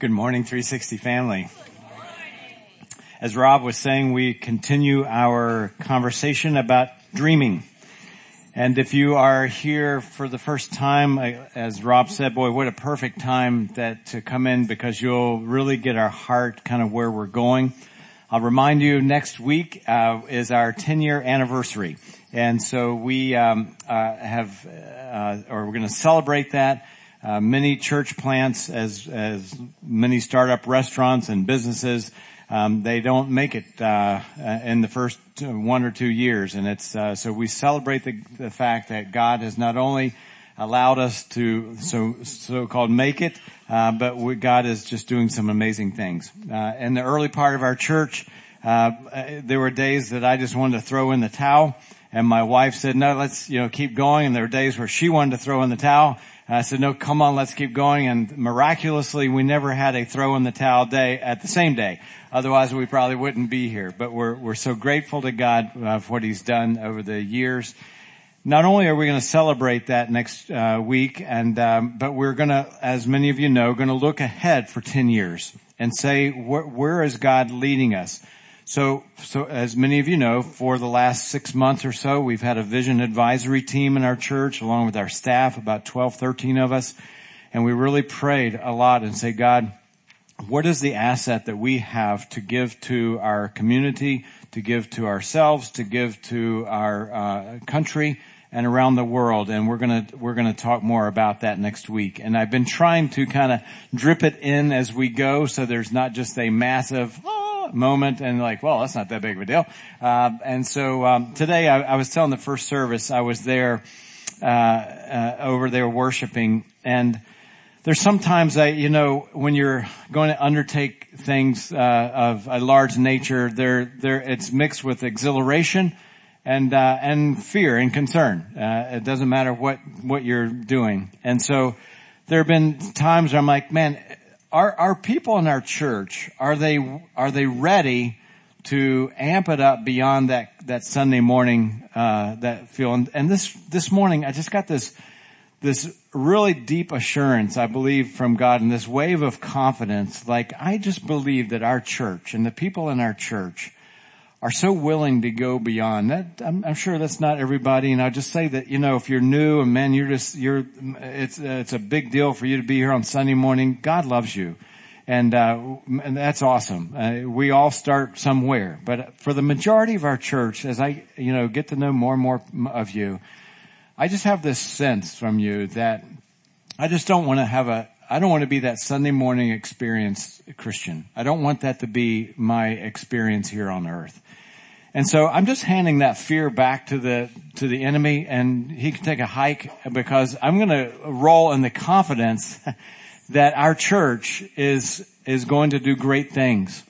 Good morning, 360 family. As Rob was saying, we continue our conversation about dreaming. And if you are here for the first time, as Rob said, boy, what a perfect time that to come in because you'll really get our heart kind of where we're going. I'll remind you next week uh, is our 10 year anniversary. And so we um, uh, have, uh, or we're going to celebrate that. Uh, many church plants, as as many startup restaurants and businesses, um, they don't make it uh, in the first one or two years, and it's uh, so we celebrate the, the fact that God has not only allowed us to so so called make it, uh, but we, God is just doing some amazing things. Uh, in the early part of our church, uh, there were days that I just wanted to throw in the towel. And my wife said, no, let's, you know, keep going. And there were days where she wanted to throw in the towel. And I said, no, come on, let's keep going. And miraculously, we never had a throw in the towel day at the same day. Otherwise, we probably wouldn't be here. But we're, we're so grateful to God uh, for what He's done over the years. Not only are we going to celebrate that next uh, week, and um, but we're going to, as many of you know, going to look ahead for ten years and say, wh- where is God leading us? So, so as many of you know, for the last six months or so, we've had a vision advisory team in our church along with our staff, about 12, 13 of us. And we really prayed a lot and say, God, what is the asset that we have to give to our community, to give to ourselves, to give to our uh, country and around the world? And we're gonna we're gonna talk more about that next week. And I've been trying to kind of drip it in as we go, so there's not just a massive. Oh, moment and like, well, that's not that big of a deal. Uh, and so um, today I, I, was telling the first service I was there uh, uh, over there worshiping, and there's sometimes I, you know, when you're going to undertake things uh, of a large nature, there, there, it's mixed with exhilaration and uh, and fear and concern. Uh, it doesn't matter what what you're doing, and so there have been times where I'm like, man, are, are people in our church, are they, are they ready to amp it up beyond that, that Sunday morning, uh, that feel? And, and this, this morning, I just got this, this really deep assurance, I believe, from God and this wave of confidence. Like, I just believe that our church and the people in our church are so willing to go beyond that. I'm, I'm, sure that's not everybody. And I just say that, you know, if you're new and man, you're just, you're, it's, uh, it's a big deal for you to be here on Sunday morning. God loves you. And, uh, and that's awesome. Uh, we all start somewhere, but for the majority of our church, as I, you know, get to know more and more of you, I just have this sense from you that I just don't want to have a, I don't want to be that Sunday morning experience Christian. I don't want that to be my experience here on earth. And so I'm just handing that fear back to the, to the enemy and he can take a hike because I'm going to roll in the confidence that our church is, is going to do great things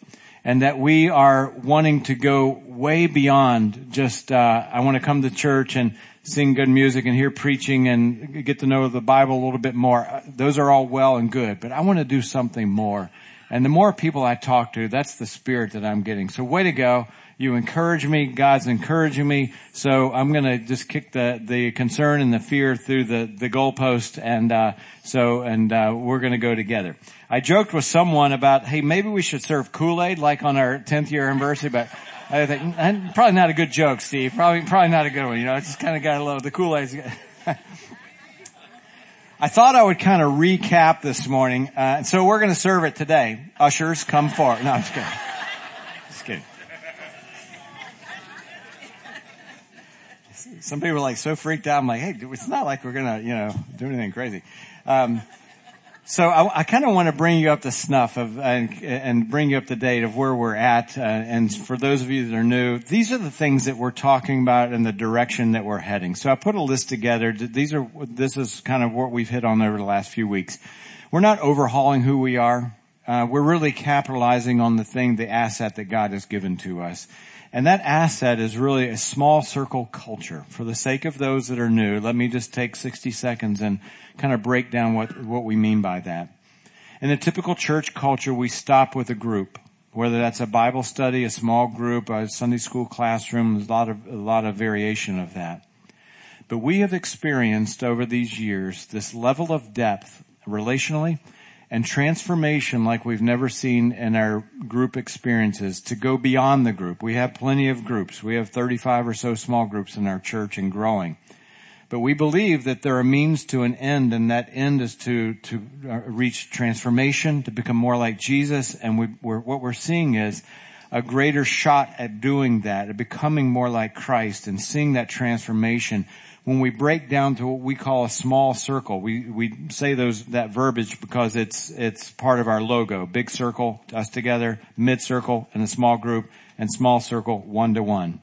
and that we are wanting to go way beyond just, uh, I want to come to church and sing good music and hear preaching and get to know the Bible a little bit more. Those are all well and good, but I want to do something more. And the more people I talk to, that's the spirit that I'm getting. So way to go. You encourage me. God's encouraging me. So I'm going to just kick the, the concern and the fear through the, the goalpost. And, uh, so, and, uh, we're going to go together. I joked with someone about, hey, maybe we should serve Kool-Aid like on our 10th year anniversary, but I think, probably not a good joke, Steve. Probably, probably not a good one. You know, I just kind of got a little, the Kool-Aid's, I thought I would kind of recap this morning, uh, and so we're going to serve it today. Ushers, come forward. No, I'm just kidding. Just kidding. Some people are like so freaked out. I'm like, hey, it's not like we're gonna, you know, do anything crazy. Um, so I, I kind of want to bring you up to snuff of and, and, bring you up to date of where we're at. Uh, and for those of you that are new, these are the things that we're talking about and the direction that we're heading. So I put a list together. These are this is kind of what we've hit on over the last few weeks. We're not overhauling who we are. Uh, we're really capitalizing on the thing, the asset that God has given to us. And that asset is really a small circle culture. For the sake of those that are new, let me just take 60 seconds and kind of break down what, what we mean by that. In a typical church culture, we stop with a group, whether that's a Bible study, a small group, a Sunday school classroom, there's a lot of, a lot of variation of that. But we have experienced over these years this level of depth relationally and transformation like we've never seen in our group experiences to go beyond the group. We have plenty of groups. We have 35 or so small groups in our church and growing. But we believe that there are means to an end and that end is to, to uh, reach transformation, to become more like Jesus. And we, we're, what we're seeing is a greater shot at doing that, at becoming more like Christ and seeing that transformation when we break down to what we call a small circle, we, we say those, that verbiage because it's, it's part of our logo. Big circle, us together, mid circle, and a small group, and small circle, one to one.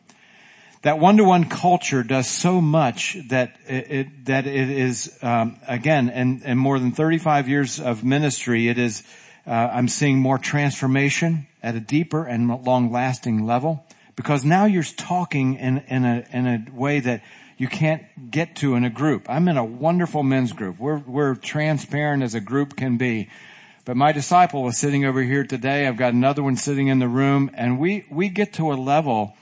That one-to-one culture does so much that it, it that it is um, again, and, and more than 35 years of ministry, it is. Uh, I'm seeing more transformation at a deeper and long-lasting level because now you're talking in in a in a way that you can't get to in a group. I'm in a wonderful men's group. We're, we're transparent as a group can be. But my disciple was sitting over here today. I've got another one sitting in the room and we, we get to a level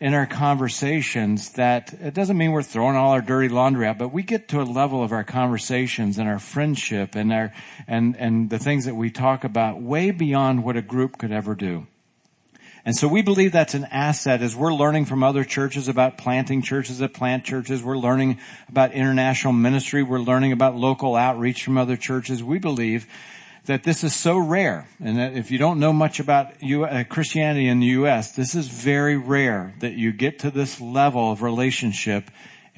in our conversations that it doesn't mean we're throwing all our dirty laundry out, but we get to a level of our conversations and our friendship and our, and, and the things that we talk about way beyond what a group could ever do. And so we believe that's an asset as we're learning from other churches about planting churches that plant churches. We're learning about international ministry. We're learning about local outreach from other churches. We believe that this is so rare and that if you don't know much about uh, Christianity in the U.S., this is very rare that you get to this level of relationship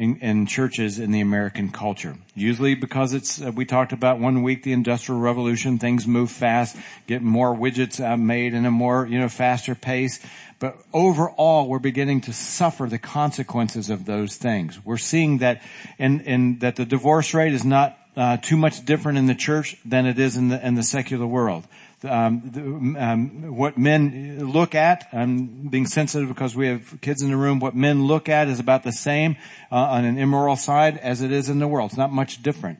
in, in, churches in the American culture. Usually because it's, uh, we talked about one week the industrial revolution, things move fast, get more widgets uh, made in a more, you know, faster pace. But overall, we're beginning to suffer the consequences of those things. We're seeing that in, in that the divorce rate is not uh, too much different in the church than it is in the, in the secular world um, the, um, what men look at. I'm being sensitive because we have kids in the room. What men look at is about the same uh, on an immoral side as it is in the world. It's not much different.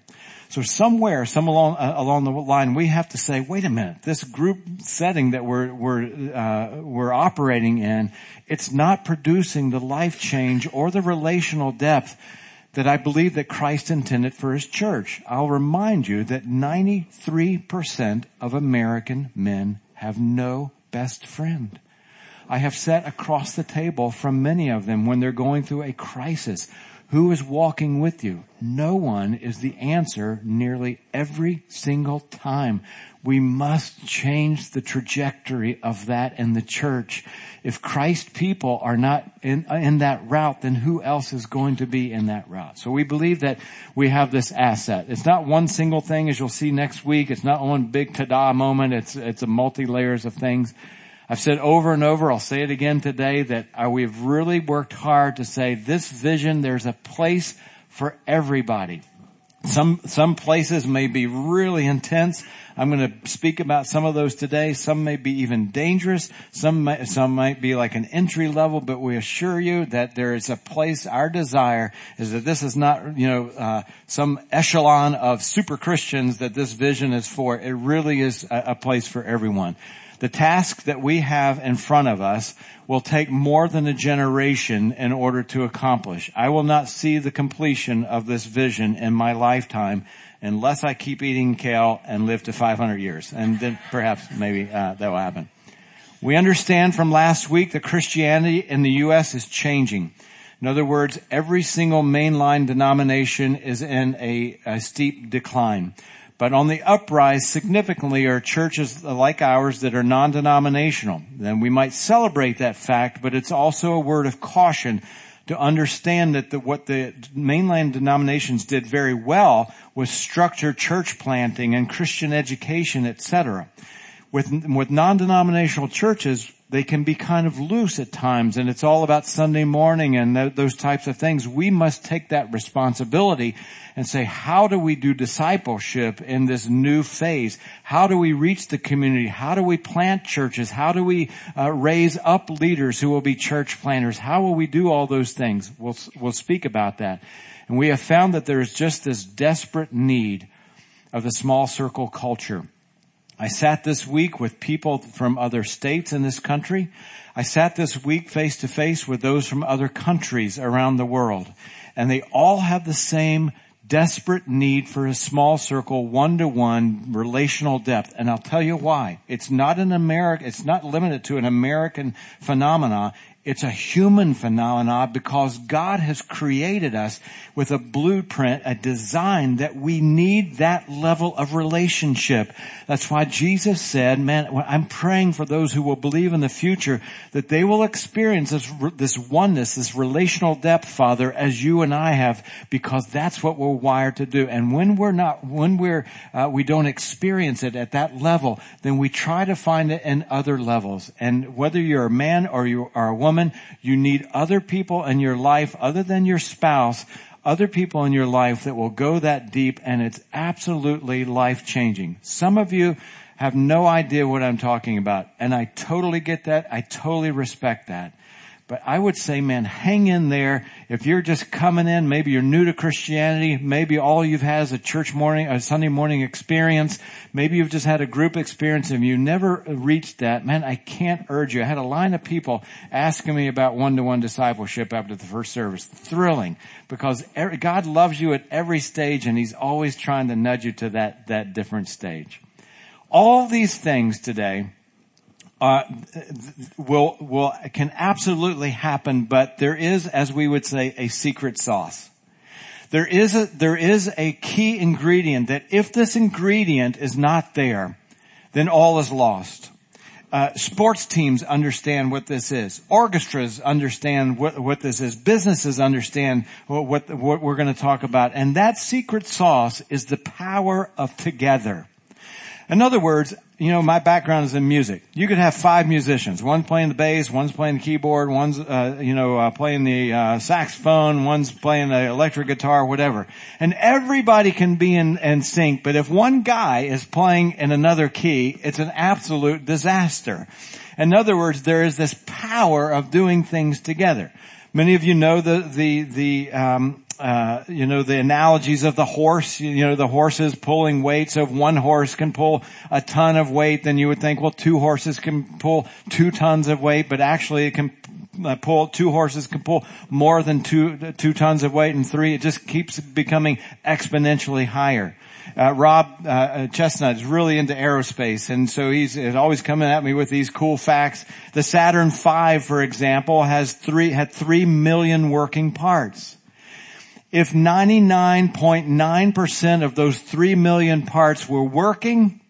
So somewhere, some along uh, along the line, we have to say, wait a minute, this group setting that we're we're uh, we're operating in, it's not producing the life change or the relational depth that I believe that Christ intended for his church. I'll remind you that 93% of American men have no best friend. I have sat across the table from many of them when they're going through a crisis. Who is walking with you? No one is the answer nearly every single time. We must change the trajectory of that in the church. If Christ people are not in, in that route, then who else is going to be in that route? So we believe that we have this asset. It's not one single thing as you'll see next week. It's not one big ta-da moment. It's, it's a multi layers of things. I've said over and over, I'll say it again today, that we've really worked hard to say this vision, there's a place for everybody. Some, some places may be really intense. I'm going to speak about some of those today. Some may be even dangerous. Some might, some might be like an entry level, but we assure you that there is a place. Our desire is that this is not, you know, uh, some echelon of super Christians that this vision is for. It really is a, a place for everyone. The task that we have in front of us will take more than a generation in order to accomplish. I will not see the completion of this vision in my lifetime unless I keep eating kale and live to 500 years. And then perhaps maybe uh, that will happen. We understand from last week that Christianity in the U.S. is changing. In other words, every single mainline denomination is in a, a steep decline. But on the uprise significantly are churches like ours that are non-denominational. Then we might celebrate that fact, but it's also a word of caution to understand that the, what the mainline denominations did very well was structure church planting and Christian education, etc. With, with non-denominational churches, they can be kind of loose at times and it's all about Sunday morning and th- those types of things. We must take that responsibility and say, how do we do discipleship in this new phase? How do we reach the community? How do we plant churches? How do we uh, raise up leaders who will be church planters? How will we do all those things? We'll, we'll speak about that. And we have found that there is just this desperate need of the small circle culture. I sat this week with people from other states in this country. I sat this week face to face with those from other countries around the world. And they all have the same desperate need for a small circle, one-to-one relational depth. And I'll tell you why. It's not an American, it's not limited to an American phenomena. It's a human phenomenon because God has created us with a blueprint, a design that we need that level of relationship. That's why Jesus said, man, I'm praying for those who will believe in the future that they will experience this, this oneness, this relational depth, Father, as you and I have, because that's what we're wired to do. And when we're not, when we're, uh, we don't experience it at that level, then we try to find it in other levels. And whether you're a man or you are a woman, woman, you need other people in your life other than your spouse, other people in your life that will go that deep and it's absolutely life changing. Some of you have no idea what I'm talking about and I totally get that. I totally respect that. But I would say, man, hang in there. If you're just coming in, maybe you're new to Christianity, maybe all you've had is a church morning, a Sunday morning experience, maybe you've just had a group experience and you never reached that, man, I can't urge you. I had a line of people asking me about one-to-one discipleship after the first service. Thrilling because God loves you at every stage and He's always trying to nudge you to that, that different stage. All these things today uh, will will can absolutely happen, but there is, as we would say, a secret sauce. There is a there is a key ingredient that if this ingredient is not there, then all is lost. Uh, sports teams understand what this is. Orchestras understand what, what this is. Businesses understand what, what, what we're going to talk about. And that secret sauce is the power of together. In other words, you know, my background is in music. You could have five musicians. One's playing the bass, one's playing the keyboard, one's, uh, you know, uh, playing the uh, saxophone, one's playing the electric guitar, whatever. And everybody can be in, in sync, but if one guy is playing in another key, it's an absolute disaster. In other words, there is this power of doing things together. Many of you know the the the um, uh, you know, the analogies of the horse, you know, the horses pulling weights. So if one horse can pull a ton of weight, then you would think, well, two horses can pull two tons of weight, but actually it can uh, pull, two horses can pull more than two, two tons of weight and three, it just keeps becoming exponentially higher. Uh, Rob uh, Chestnut is really into aerospace, and so he's, he's, always coming at me with these cool facts. The Saturn V, for example, has three had three million working parts. If 99.9% of those 3 million parts were working,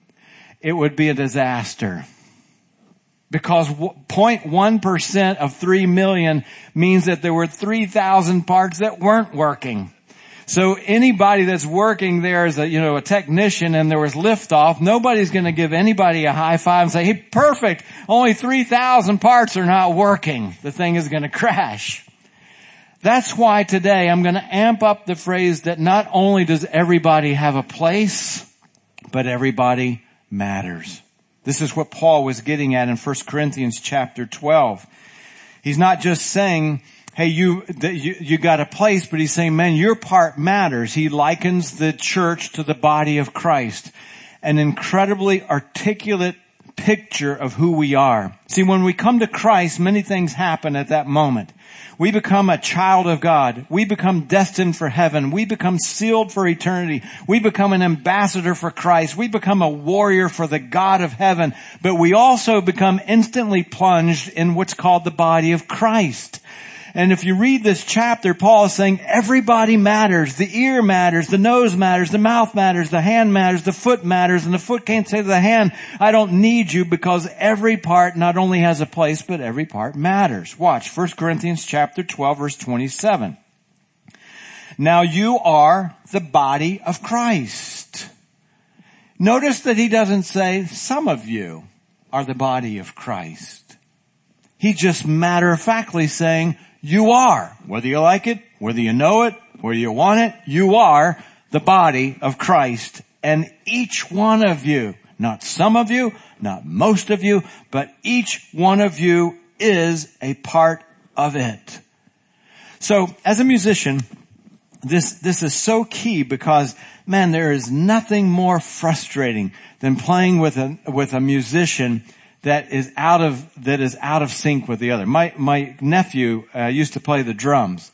it would be a disaster. Because 0.1% of 3 million means that there were 3,000 parts that weren't working. So anybody that's working there as a, you know, a technician and there was liftoff, nobody's going to give anybody a high five and say, hey, perfect. Only 3,000 parts are not working. The thing is going to crash. That's why today I'm going to amp up the phrase that not only does everybody have a place, but everybody matters. This is what Paul was getting at in 1 Corinthians chapter 12. He's not just saying, hey, you, you, you got a place, but he's saying, man, your part matters. He likens the church to the body of Christ. An incredibly articulate picture of who we are. See, when we come to Christ, many things happen at that moment. We become a child of God. We become destined for heaven. We become sealed for eternity. We become an ambassador for Christ. We become a warrior for the God of heaven. But we also become instantly plunged in what's called the body of Christ. And if you read this chapter, Paul is saying everybody matters. The ear matters, the nose matters, the mouth matters, the hand matters, the foot matters, and the foot can't say to the hand, I don't need you because every part not only has a place, but every part matters. Watch 1 Corinthians chapter 12 verse 27. Now you are the body of Christ. Notice that he doesn't say some of you are the body of Christ. He just matter of factly saying you are, whether you like it, whether you know it, whether you want it, you are the body of Christ. And each one of you, not some of you, not most of you, but each one of you is a part of it. So as a musician, this, this is so key because man, there is nothing more frustrating than playing with a, with a musician that is out of, that is out of sync with the other. My, my nephew uh, used to play the drums.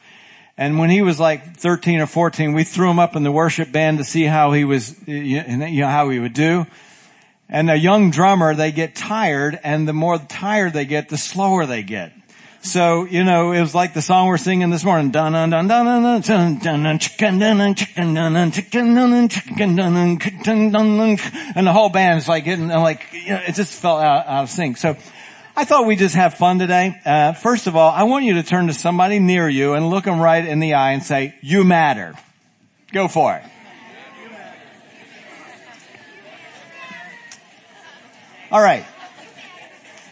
And when he was like 13 or 14, we threw him up in the worship band to see how he was, you know, how he would do. And a young drummer, they get tired, and the more tired they get, the slower they get. So, you know, it was like the song we're singing this morning. And the whole band is like getting like you know, it just fell out, out of sync. So I thought we'd just have fun today. Uh, first of all, I want you to turn to somebody near you and look them right in the eye and say, "You matter." Go for it. All right.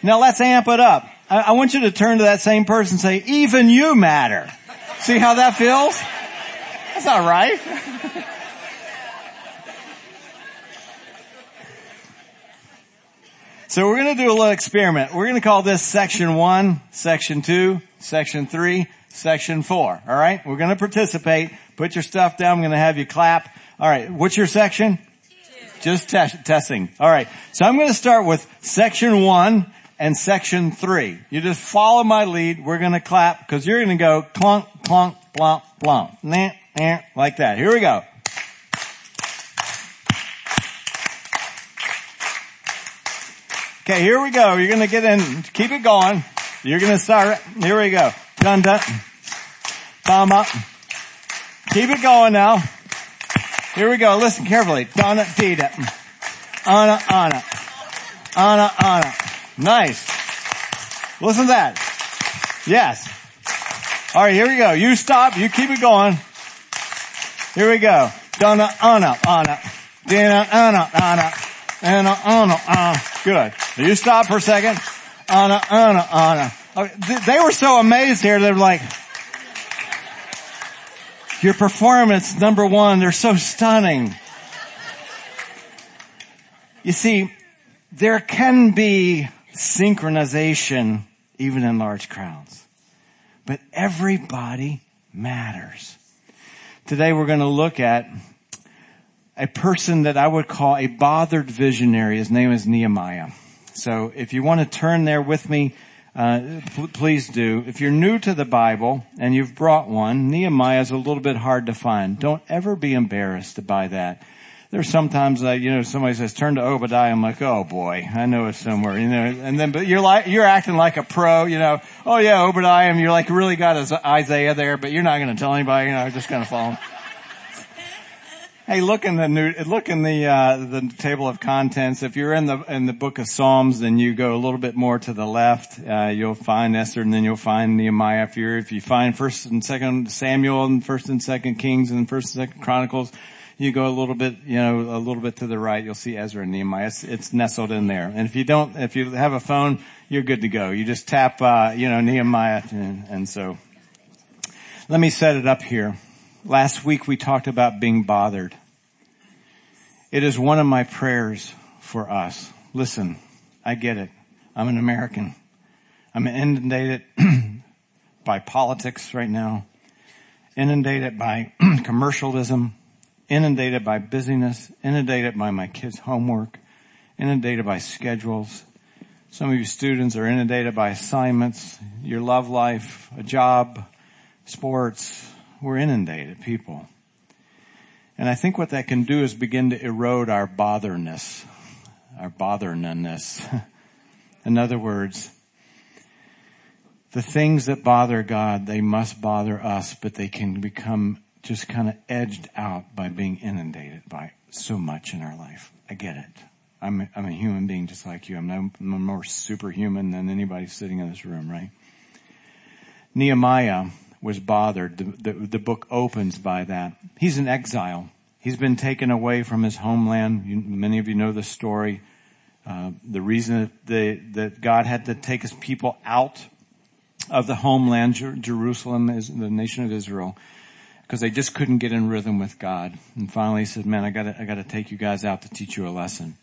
Now let's amp it up. I, I want you to turn to that same person and say, even you matter. See how that feels? That's not right. so we're going to do a little experiment. We're going to call this section one, section two, section three, section four. All right. We're going to participate. Put your stuff down. I'm going to have you clap. All right. What's your section? Just te- testing. All right. So I'm going to start with section one and section three. You just follow my lead. We're going to clap because you're going to go clunk, clunk, blump, blump, nah, nah, like that. Here we go. Okay, here we go. You're going to get in. Keep it going. You're going to start. Here we go. Dun dun. Thumb up. Keep it going now. Here we go. Listen carefully. Donna, Dita. Anna, Anna. Anna, Anna. Nice. Listen to that. Yes. All right, here we go. You stop. You keep it going. Here we go. Donna, Anna, Anna. Dina, Anna, Anna. Anna, Anna, Anna. Good. You stop for a second. Anna, Anna, Anna. They were so amazed here. They were like, your performance, number one, they're so stunning. You see, there can be synchronization even in large crowds. But everybody matters. Today we're going to look at a person that I would call a bothered visionary. His name is Nehemiah. So if you want to turn there with me, uh, please do. If you're new to the Bible and you've brought one, Nehemiah is a little bit hard to find. Don't ever be embarrassed by that there's sometimes that, you know somebody says turn to Obadiah. I'm like, oh boy, I know it's somewhere, you know. And then but you're like you're acting like a pro, you know. Oh yeah, Obadiah, and you're like really got Isaiah there, but you're not going to tell anybody, you know. Just kind of follow. hey, look in the new look in the uh, the table of contents. If you're in the in the book of Psalms, then you go a little bit more to the left. Uh, you'll find Esther, and then you'll find Nehemiah. If you if you find First and Second Samuel, and First and Second Kings, and First and Second Chronicles you go a little bit, you know, a little bit to the right, you'll see Ezra and Nehemiah. It's, it's nestled in there. And if you don't, if you have a phone, you're good to go. You just tap, uh, you know, Nehemiah, and, and so. Let me set it up here. Last week we talked about being bothered. It is one of my prayers for us. Listen, I get it. I'm an American. I'm inundated by politics right now, inundated by commercialism, inundated by busyness, inundated by my kids' homework, inundated by schedules. Some of you students are inundated by assignments, your love life, a job, sports. We're inundated people. And I think what that can do is begin to erode our botherness, our botherness. In other words, the things that bother God, they must bother us, but they can become just kind of edged out by being inundated by so much in our life. I get it. I'm, I'm a human being just like you. I'm, no, I'm more superhuman than anybody sitting in this room, right? Nehemiah was bothered. The, the, the book opens by that. He's in exile. He's been taken away from his homeland. You, many of you know the story. Uh, the reason that, they, that God had to take his people out of the homeland, Jerusalem, is the nation of Israel, because they just couldn't get in rhythm with God. And finally he said, man, I gotta, I gotta take you guys out to teach you a lesson.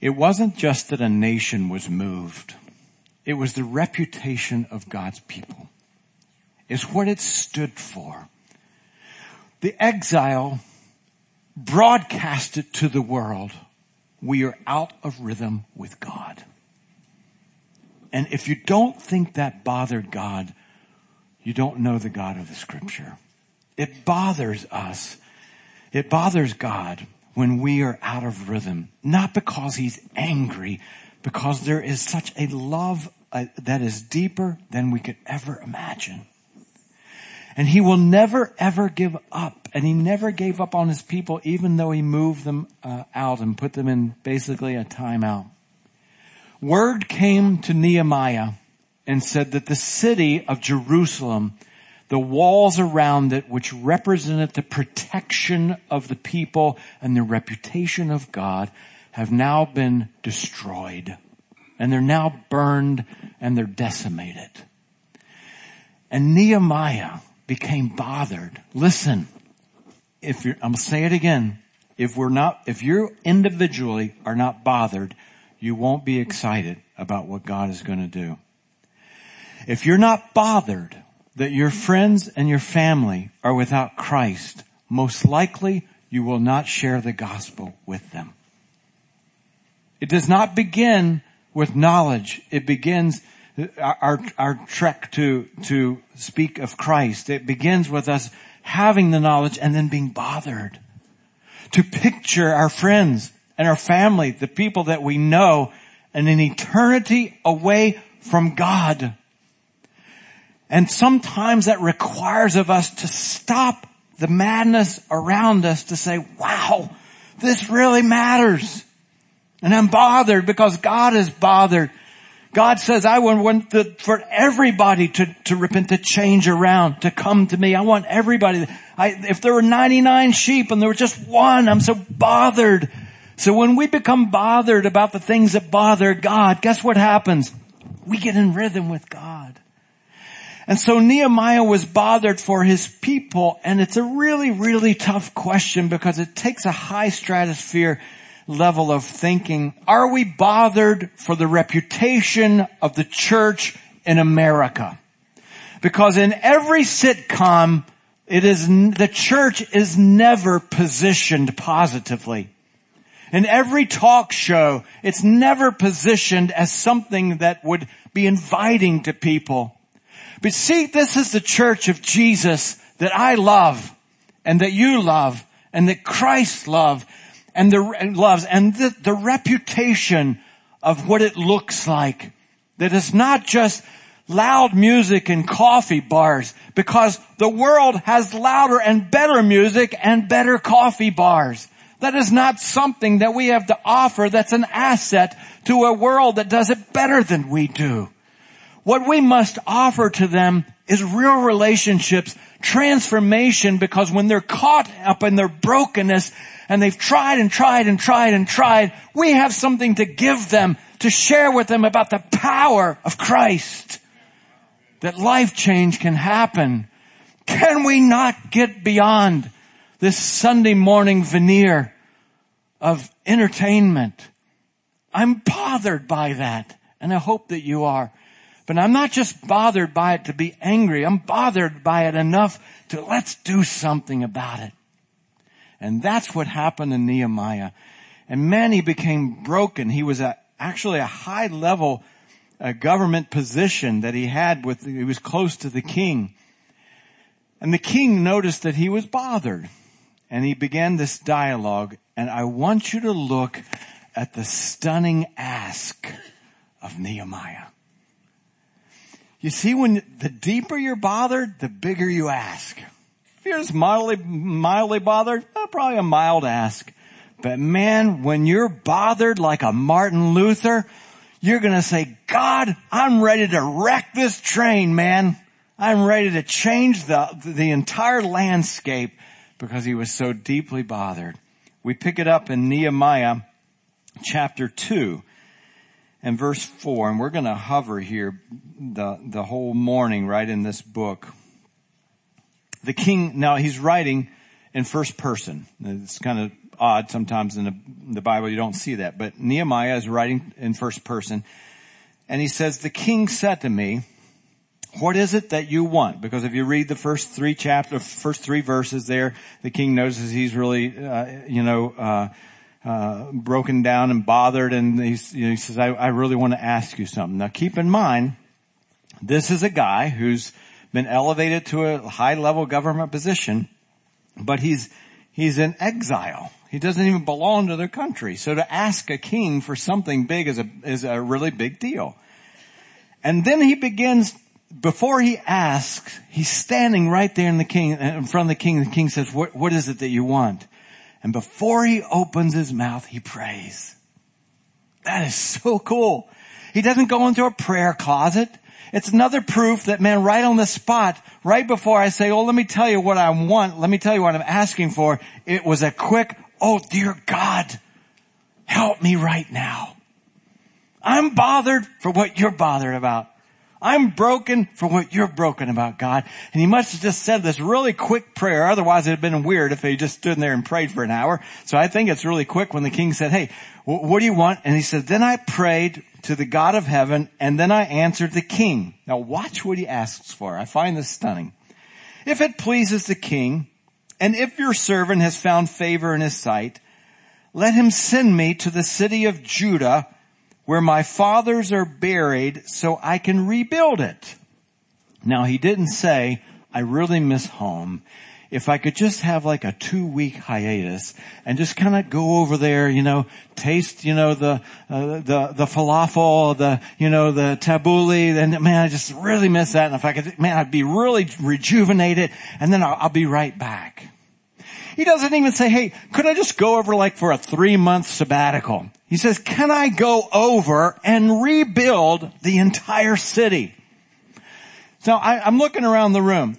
It wasn't just that a nation was moved. It was the reputation of God's people. It's what it stood for. The exile broadcasted to the world, we are out of rhythm with God. And if you don't think that bothered God, you don't know the God of the scripture. It bothers us. It bothers God when we are out of rhythm, not because he's angry, because there is such a love uh, that is deeper than we could ever imagine. And he will never ever give up. And he never gave up on his people even though he moved them uh, out and put them in basically a timeout. Word came to Nehemiah and said that the city of Jerusalem, the walls around it, which represented the protection of the people and the reputation of God, have now been destroyed. And they're now burned and they're decimated. And Nehemiah became bothered. Listen, if you're, I'm gonna say it again. If we're not, if you individually are not bothered, you won't be excited about what God is going to do. If you're not bothered that your friends and your family are without Christ, most likely you will not share the gospel with them. It does not begin with knowledge. It begins our, our trek to, to speak of Christ. It begins with us having the knowledge and then being bothered. To picture our friends and our family, the people that we know, and an eternity away from God. And sometimes that requires of us to stop the madness around us to say, wow, this really matters. And I'm bothered because God is bothered. God says, I want for everybody to, to repent, to change around, to come to me. I want everybody. I, if there were 99 sheep and there was just one, I'm so bothered. So when we become bothered about the things that bother God, guess what happens? We get in rhythm with God. And so Nehemiah was bothered for his people and it's a really, really tough question because it takes a high stratosphere level of thinking. Are we bothered for the reputation of the church in America? Because in every sitcom, it is, the church is never positioned positively. In every talk show, it's never positioned as something that would be inviting to people. But see, this is the church of Jesus that I love and that you love and that Christ love and the loves and the, the reputation of what it looks like. That it's not just loud music and coffee bars because the world has louder and better music and better coffee bars. That is not something that we have to offer that's an asset to a world that does it better than we do. What we must offer to them is real relationships, transformation, because when they're caught up in their brokenness and they've tried and tried and tried and tried, we have something to give them, to share with them about the power of Christ. That life change can happen. Can we not get beyond this Sunday morning veneer of entertainment. I'm bothered by that. And I hope that you are. But I'm not just bothered by it to be angry. I'm bothered by it enough to let's do something about it. And that's what happened in Nehemiah. And man, he became broken. He was a, actually a high level a government position that he had with, he was close to the king. And the king noticed that he was bothered and he began this dialogue and I want you to look at the stunning ask of Nehemiah. You see, when the deeper you're bothered, the bigger you ask. If you're just mildly, mildly bothered, eh, probably a mild ask. But man, when you're bothered like a Martin Luther, you're gonna say, God, I'm ready to wreck this train, man. I'm ready to change the, the entire landscape because he was so deeply bothered. We pick it up in Nehemiah chapter 2 and verse 4, and we're going to hover here the, the whole morning right in this book. The king, now he's writing in first person. It's kind of odd sometimes in the, the Bible you don't see that, but Nehemiah is writing in first person and he says, the king said to me, what is it that you want? Because if you read the first three chapters, first three verses there, the king notices he's really, uh, you know, uh, uh, broken down and bothered, and you know, he says, I, I really want to ask you something. Now keep in mind, this is a guy who's been elevated to a high level government position, but he's, he's in exile. He doesn't even belong to their country. So to ask a king for something big is a, is a really big deal. And then he begins, before he asks, he's standing right there in the king, in front of the king. The king says, what, what is it that you want? And before he opens his mouth, he prays. That is so cool. He doesn't go into a prayer closet. It's another proof that man, right on the spot, right before I say, oh, let me tell you what I want. Let me tell you what I'm asking for. It was a quick, oh dear God, help me right now. I'm bothered for what you're bothered about. I'm broken for what you're broken about, God. And he must have just said this really quick prayer. Otherwise it'd have been weird if he just stood there and prayed for an hour. So I think it's really quick when the king said, hey, what do you want? And he said, then I prayed to the God of heaven and then I answered the king. Now watch what he asks for. I find this stunning. If it pleases the king and if your servant has found favor in his sight, let him send me to the city of Judah where my fathers are buried so I can rebuild it. Now he didn't say, I really miss home. If I could just have like a two week hiatus and just kind of go over there, you know, taste, you know, the, uh, the, the falafel, the, you know, the tabbouleh, and man, I just really miss that. And if I could, man, I'd be really rejuvenated and then I'll, I'll be right back. He doesn't even say, hey, could I just go over like for a three month sabbatical? He says, can I go over and rebuild the entire city? So I, am looking around the room.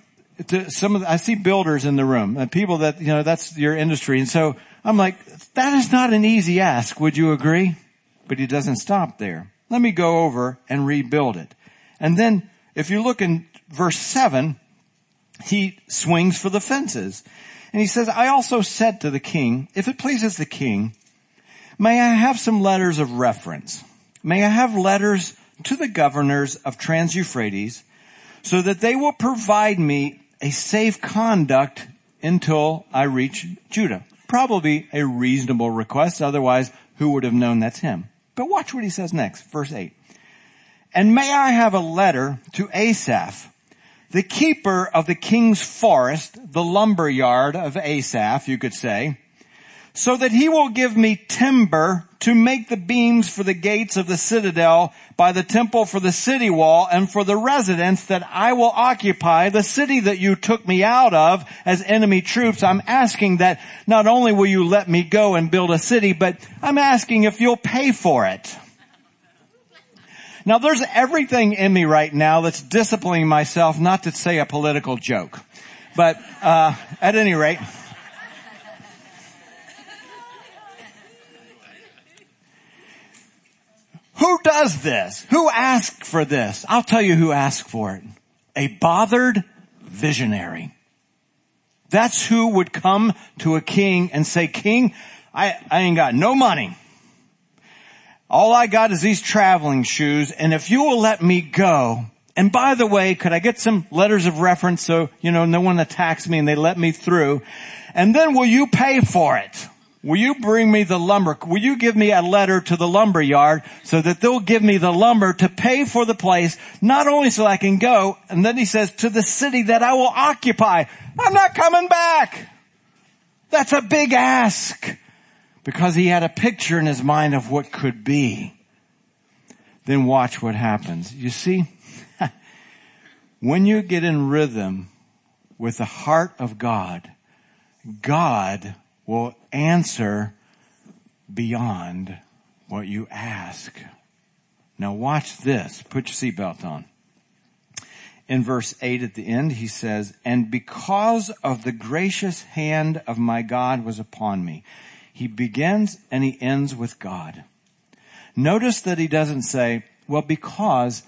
Some of the, I see builders in the room, and people that, you know, that's your industry. And so I'm like, that is not an easy ask. Would you agree? But he doesn't stop there. Let me go over and rebuild it. And then if you look in verse seven, he swings for the fences. And he says, I also said to the king, if it pleases the king, may I have some letters of reference? May I have letters to the governors of Trans-Euphrates so that they will provide me a safe conduct until I reach Judah. Probably a reasonable request. Otherwise, who would have known that's him? But watch what he says next, verse eight. And may I have a letter to Asaph, the keeper of the king's forest, the lumber yard of Asaph, you could say, so that he will give me timber to make the beams for the gates of the citadel by the temple for the city wall and for the residence that I will occupy, the city that you took me out of as enemy troops. I'm asking that not only will you let me go and build a city, but I'm asking if you'll pay for it. Now there's everything in me right now that's disciplining myself not to say a political joke. But, uh, at any rate, Who does this? Who asked for this? I'll tell you who asked for it. A bothered visionary. That's who would come to a king and say, king, I, I ain't got no money. All I got is these traveling shoes, and if you will let me go, and by the way, could I get some letters of reference so, you know, no one attacks me and they let me through? And then will you pay for it? Will you bring me the lumber? Will you give me a letter to the lumber yard so that they'll give me the lumber to pay for the place, not only so I can go, and then he says, to the city that I will occupy. I'm not coming back. That's a big ask because he had a picture in his mind of what could be. Then watch what happens. You see, when you get in rhythm with the heart of God, God will answer beyond what you ask. Now watch this. Put your seatbelt on. In verse 8 at the end, he says, And because of the gracious hand of my God was upon me. He begins and he ends with God. Notice that he doesn't say, well, because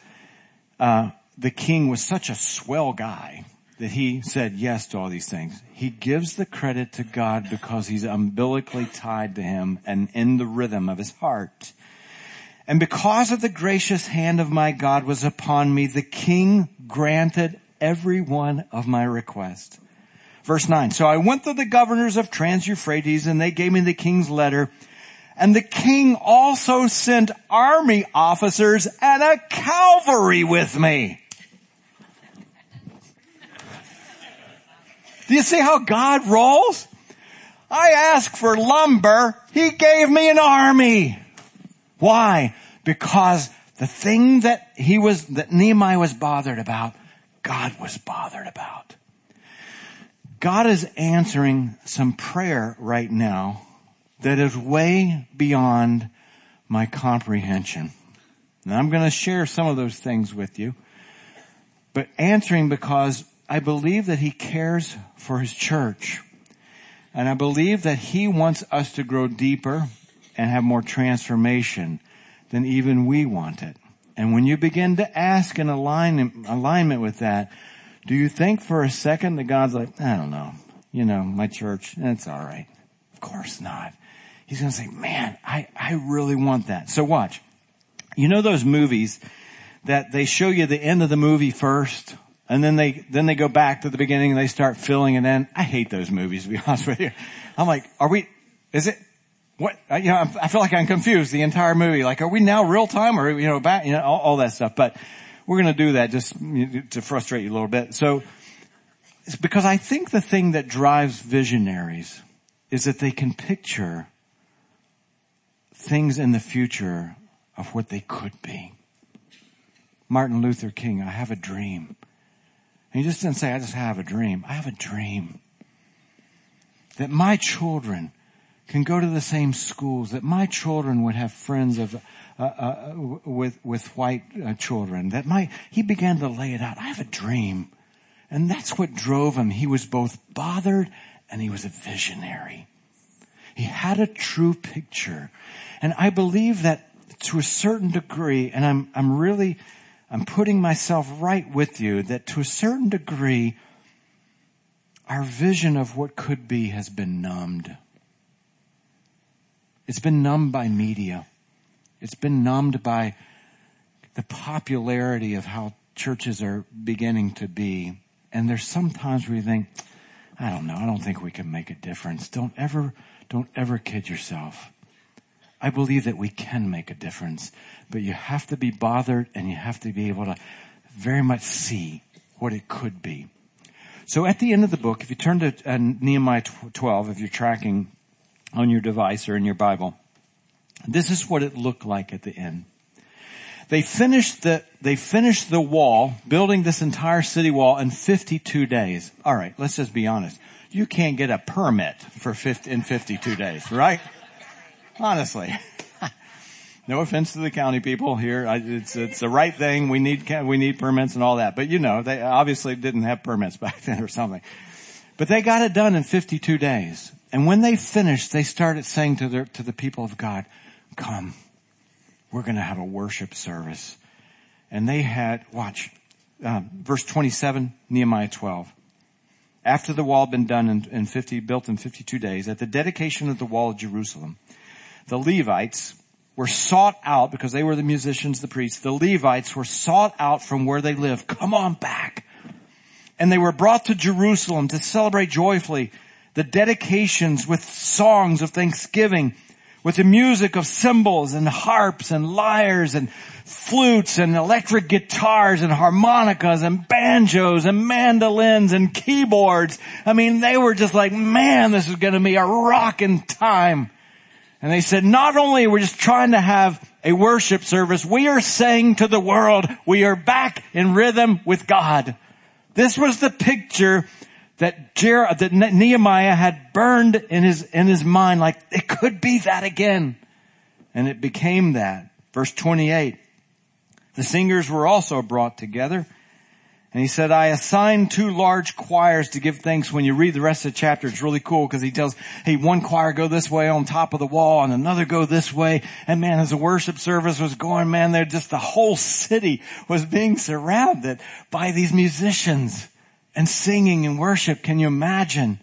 uh, the king was such a swell guy that he said yes to all these things. He gives the credit to God because he's umbilically tied to him and in the rhythm of his heart. And because of the gracious hand of my God was upon me, the king granted every one of my requests. Verse 9. So I went to the governors of Trans-Euphrates and they gave me the king's letter. And the king also sent army officers and a cavalry with me. Do you see how God rolls? I asked for lumber. He gave me an army. Why? Because the thing that he was, that Nehemiah was bothered about, God was bothered about. God is answering some prayer right now that is way beyond my comprehension. And I'm going to share some of those things with you, but answering because I believe that he cares for his church. And I believe that he wants us to grow deeper and have more transformation than even we want it. And when you begin to ask in align, alignment with that, do you think for a second that God's like, I don't know, you know, my church, it's alright. Of course not. He's gonna say, man, I, I really want that. So watch. You know those movies that they show you the end of the movie first and then they, then they go back to the beginning and they start filling it in. I hate those movies, to be honest with you. I'm like, are we, is it, what, you know, I feel like I'm confused the entire movie. Like, are we now real time or, you know, back, you know, all, all that stuff. But we're going to do that just to frustrate you a little bit. So it's because I think the thing that drives visionaries is that they can picture things in the future of what they could be. Martin Luther King, I have a dream. And he just didn't say, I just have a dream. I have a dream that my children can go to the same schools, that my children would have friends of, uh, uh, with, with white uh, children, that my, he began to lay it out. I have a dream. And that's what drove him. He was both bothered and he was a visionary. He had a true picture. And I believe that to a certain degree, and I'm, I'm really, I'm putting myself right with you that to a certain degree, our vision of what could be has been numbed. It's been numbed by media. It's been numbed by the popularity of how churches are beginning to be. And there's sometimes where you think, I don't know, I don't think we can make a difference. Don't ever, don't ever kid yourself. I believe that we can make a difference, but you have to be bothered and you have to be able to very much see what it could be. So at the end of the book, if you turn to uh, Nehemiah 12, if you're tracking on your device or in your Bible, this is what it looked like at the end. They finished the, they finished the wall, building this entire city wall in 52 days. Alright, let's just be honest. You can't get a permit for 50, in 52 days, right? Honestly. no offense to the county people here. It's, it's the right thing. We need, we need permits and all that. But you know, they obviously didn't have permits back then or something. But they got it done in 52 days. And when they finished, they started saying to the, to the people of God, come, we're going to have a worship service. And they had, watch, um, verse 27, Nehemiah 12. After the wall had been done in, in 50, built in 52 days, at the dedication of the wall of Jerusalem, the Levites were sought out because they were the musicians, the priests. The Levites were sought out from where they lived. Come on back. And they were brought to Jerusalem to celebrate joyfully the dedications with songs of thanksgiving, with the music of cymbals and harps and lyres and flutes and electric guitars and harmonicas and banjos and mandolins and keyboards. I mean, they were just like, man, this is going to be a rocking time. And they said, not only are we just trying to have a worship service, we are saying to the world, we are back in rhythm with God. This was the picture that, Jer- that Nehemiah had burned in his, in his mind, like it could be that again. And it became that. Verse 28. The singers were also brought together and he said, I assigned two large choirs to give thanks. When you read the rest of the chapter, it's really cool because he tells, hey, one choir go this way on top of the wall and another go this way. And man, as the worship service was going, man, there just the whole city was being surrounded by these musicians and singing and worship. Can you imagine?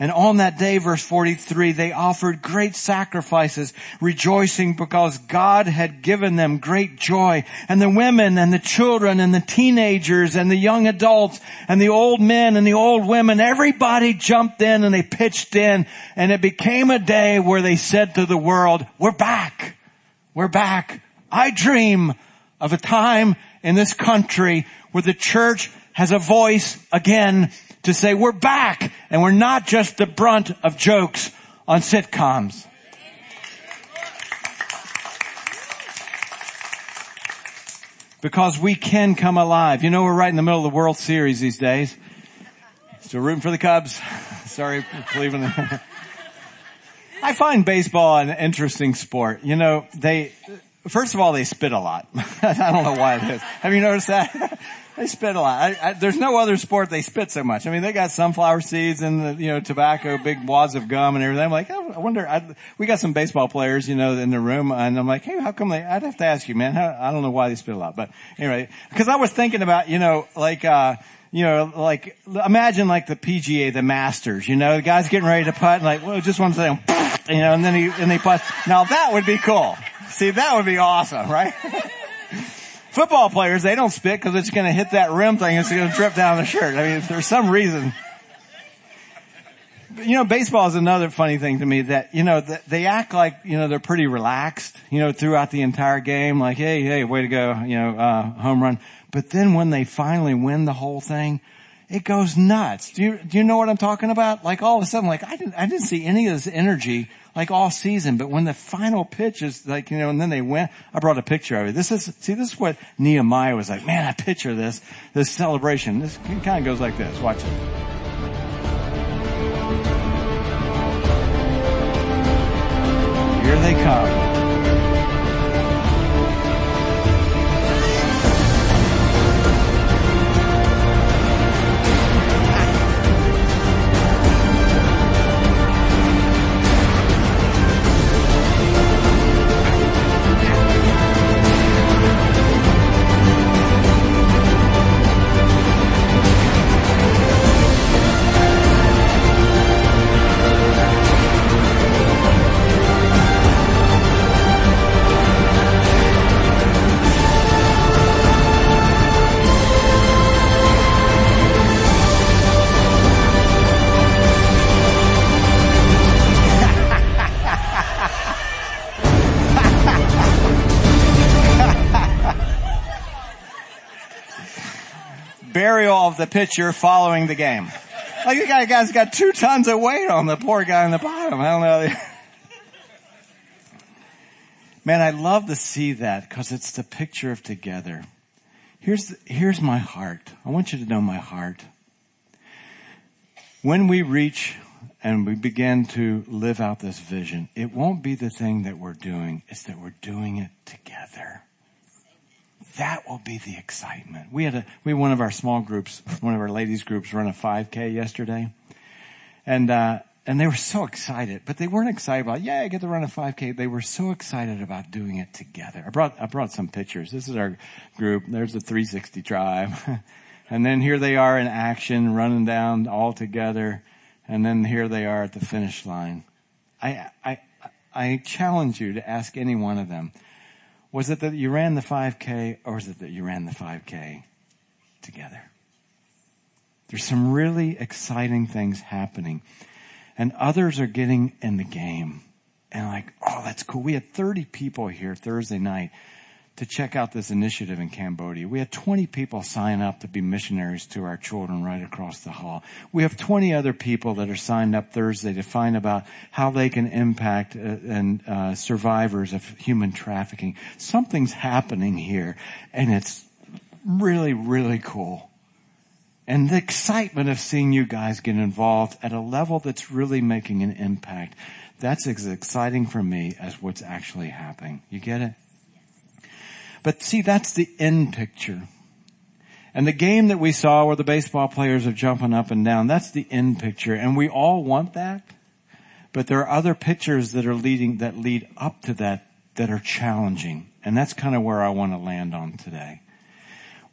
And on that day, verse 43, they offered great sacrifices, rejoicing because God had given them great joy. And the women and the children and the teenagers and the young adults and the old men and the old women, everybody jumped in and they pitched in and it became a day where they said to the world, we're back. We're back. I dream of a time in this country where the church has a voice again to say we're back and we're not just the brunt of jokes on sitcoms. Because we can come alive. You know, we're right in the middle of the World Series these days. Still rooting for the Cubs. Sorry, Cleveland. I find baseball an interesting sport. You know, they, first of all, they spit a lot. I don't know why it is. Have you noticed that? they spit a lot. I, I, there's no other sport they spit so much. I mean, they got sunflower seeds and the, you know, tobacco, big wads of gum and everything. I'm like, oh, I wonder, I, we got some baseball players, you know, in the room and I'm like, hey, how come they, I'd have to ask you, man, how, I don't know why they spit a lot, but anyway, cause I was thinking about, you know, like, uh, you know, like, imagine like the PGA, the Masters, you know, the guy's getting ready to putt and like, well, just one thing, you know, and then he, and they putt. Now that would be cool. See, that would be awesome, right? Football players, they don't spit because it's going to hit that rim thing. It's going to drip down the shirt. I mean, there's some reason. You know, baseball is another funny thing to me that, you know, they act like, you know, they're pretty relaxed, you know, throughout the entire game. Like, hey, hey, way to go, you know, uh, home run. But then when they finally win the whole thing, it goes nuts. Do you, do you know what I'm talking about? Like all of a sudden, like I didn't, I didn't see any of this energy like all season, but when the final pitch is like, you know, and then they went, I brought a picture of it. This is, see, this is what Nehemiah was like, man, I picture this, this celebration. This kind of goes like this. Watch it. Here they come. The pitcher following the game. Like the guy, guy's got two tons of weight on the poor guy in the bottom. I don't know. Man, I love to see that because it's the picture of together. Here's, the, here's my heart. I want you to know my heart. When we reach and we begin to live out this vision, it won't be the thing that we're doing. It's that we're doing it together. That will be the excitement. We had a, we had one of our small groups, one of our ladies groups run a 5K yesterday. And, uh, and they were so excited, but they weren't excited about, yeah, I get to run a 5K. They were so excited about doing it together. I brought, I brought some pictures. This is our group. There's the 360 drive. and then here they are in action, running down all together. And then here they are at the finish line. I, I, I challenge you to ask any one of them, was it that you ran the 5K or was it that you ran the 5K together? There's some really exciting things happening and others are getting in the game and like, oh, that's cool. We had 30 people here Thursday night to check out this initiative in Cambodia. We had 20 people sign up to be missionaries to our children right across the hall. We have 20 other people that are signed up Thursday to find about how they can impact uh, and uh, survivors of human trafficking. Something's happening here and it's really, really cool. And the excitement of seeing you guys get involved at a level that's really making an impact. That's as exciting for me as what's actually happening. You get it? But see, that's the end picture. And the game that we saw where the baseball players are jumping up and down, that's the end picture. And we all want that. But there are other pictures that are leading, that lead up to that, that are challenging. And that's kind of where I want to land on today.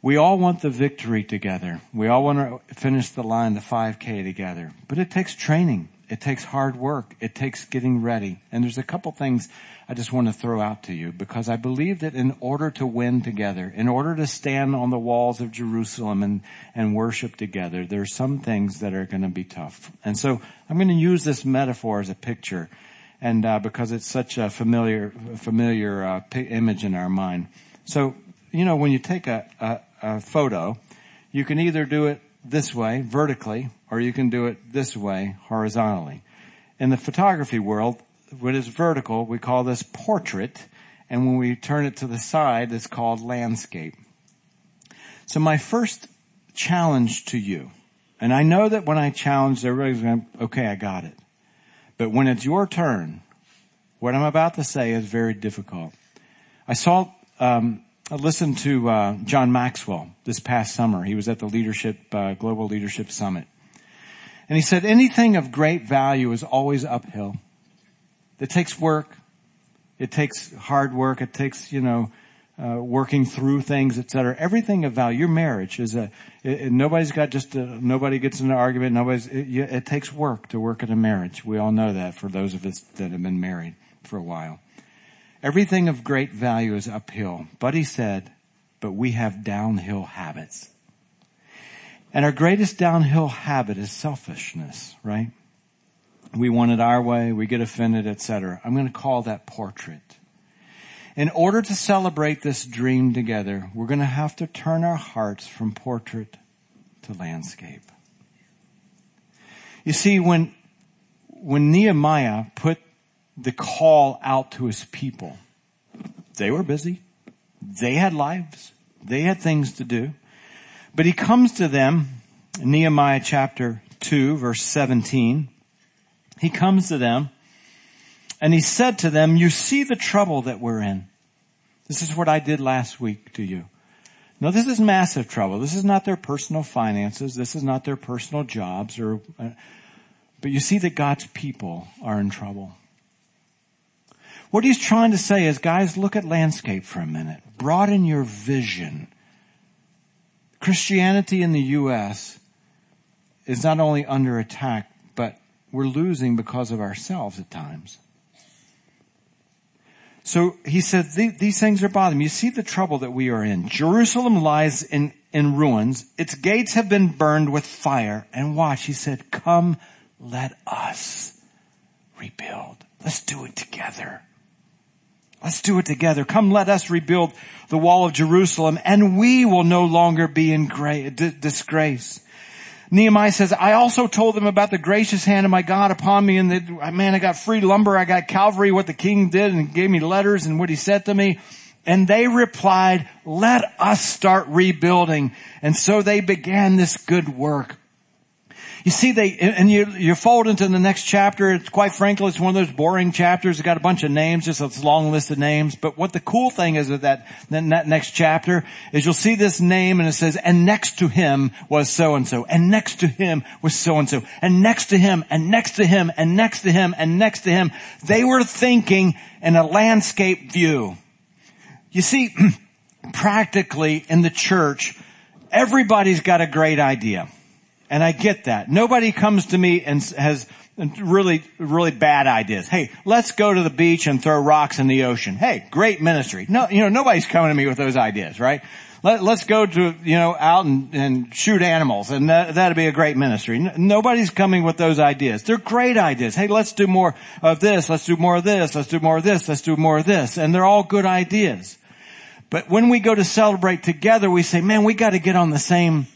We all want the victory together. We all want to finish the line, the 5K together. But it takes training. It takes hard work. It takes getting ready. And there's a couple things I just want to throw out to you because I believe that in order to win together, in order to stand on the walls of Jerusalem and, and worship together, there are some things that are going to be tough. And so I'm going to use this metaphor as a picture and uh, because it's such a familiar, familiar uh, image in our mind. So, you know, when you take a, a, a photo, you can either do it this way, vertically, or you can do it this way, horizontally. In the photography world, what is vertical, we call this portrait, and when we turn it to the side, it's called landscape. So my first challenge to you, and I know that when I challenge, everybody's going, okay, I got it. But when it's your turn, what I'm about to say is very difficult. I saw, um, I listened to uh, John Maxwell this past summer. He was at the leadership, uh, global leadership summit. And he said anything of great value is always uphill. It takes work. It takes hard work. It takes, you know, uh, working through things, etc. Everything of value. Your marriage is a. It, it, nobody's got just a, nobody gets in an argument. Nobody's. It, it takes work to work in a marriage. We all know that for those of us that have been married for a while. Everything of great value is uphill. He said, but we have downhill habits. And our greatest downhill habit is selfishness, right? We want it our way, we get offended, etc. I'm going to call that portrait. In order to celebrate this dream together, we're going to have to turn our hearts from portrait to landscape. You see, when, when Nehemiah put the call out to his people, they were busy. They had lives. They had things to do. But he comes to them, Nehemiah chapter 2 verse 17. He comes to them and he said to them, you see the trouble that we're in. This is what I did last week to you. No, this is massive trouble. This is not their personal finances. This is not their personal jobs or, uh, but you see that God's people are in trouble. What he's trying to say is, guys, look at landscape for a minute. Broaden your vision. Christianity in the U.S. is not only under attack, we're losing because of ourselves at times. So he said, these things are bothering me. You see the trouble that we are in. Jerusalem lies in, in ruins. Its gates have been burned with fire. And watch, he said, come, let us rebuild. Let's do it together. Let's do it together. Come, let us rebuild the wall of Jerusalem and we will no longer be in gra- disgrace. Nehemiah says, I also told them about the gracious hand of my God upon me and that, man, I got free lumber. I got Calvary, what the king did and gave me letters and what he said to me. And they replied, let us start rebuilding. And so they began this good work. You see, they, and you, you fold into the next chapter. It's quite frankly, it's one of those boring chapters. It's got a bunch of names, just a long list of names. But what the cool thing is with that, that next chapter is you'll see this name and it says, and next to him was so and so, and next to him was so and so, and next to him, and next to him, and next to him, and next to him. They were thinking in a landscape view. You see, practically in the church, everybody's got a great idea. And I get that. Nobody comes to me and has really, really bad ideas. Hey, let's go to the beach and throw rocks in the ocean. Hey, great ministry. No, you know, nobody's coming to me with those ideas, right? Let, us go to, you know, out and, and shoot animals and that, that'd be a great ministry. nobody's coming with those ideas. They're great ideas. Hey, let's do more of this. Let's do more of this. Let's do more of this. Let's do more of this. And they're all good ideas. But when we go to celebrate together, we say, man, we got to get on the same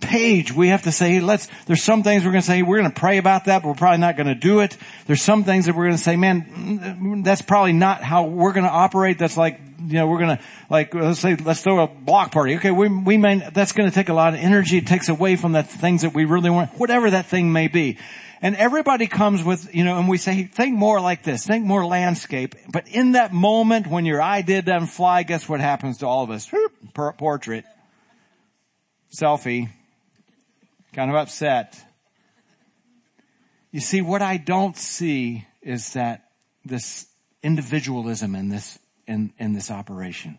page, we have to say, let's, there's some things we're going to say, we're going to pray about that, but we're probably not going to do it. There's some things that we're going to say, man, that's probably not how we're going to operate. That's like, you know, we're going to, like, let's say, let's throw a block party. Okay, we, we may, that's going to take a lot of energy. It takes away from the things that we really want, whatever that thing may be. And everybody comes with, you know, and we say, think more like this, think more landscape. But in that moment when your idea doesn't fly, guess what happens to all of us? Portrait. Selfie kind of upset. You see, what I don't see is that this individualism in this, in, in this operation.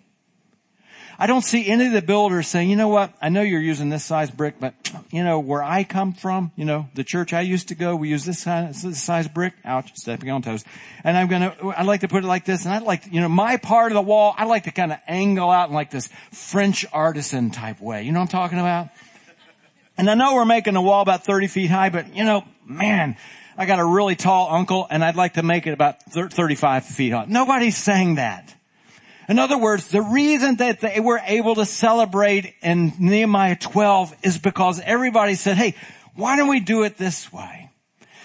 I don't see any of the builders saying, you know what, I know you're using this size brick, but you know, where I come from, you know, the church I used to go, we use this size, this size brick. Ouch, stepping on toes. And I'm gonna, I'd like to put it like this, and I'd like, you know, my part of the wall, I'd like to kind of angle out in like this French artisan type way. You know what I'm talking about? And I know we're making the wall about 30 feet high, but you know, man, I got a really tall uncle and I'd like to make it about 35 feet high. Nobody's saying that. In other words, the reason that they were able to celebrate in Nehemiah 12 is because everybody said, hey, why don't we do it this way?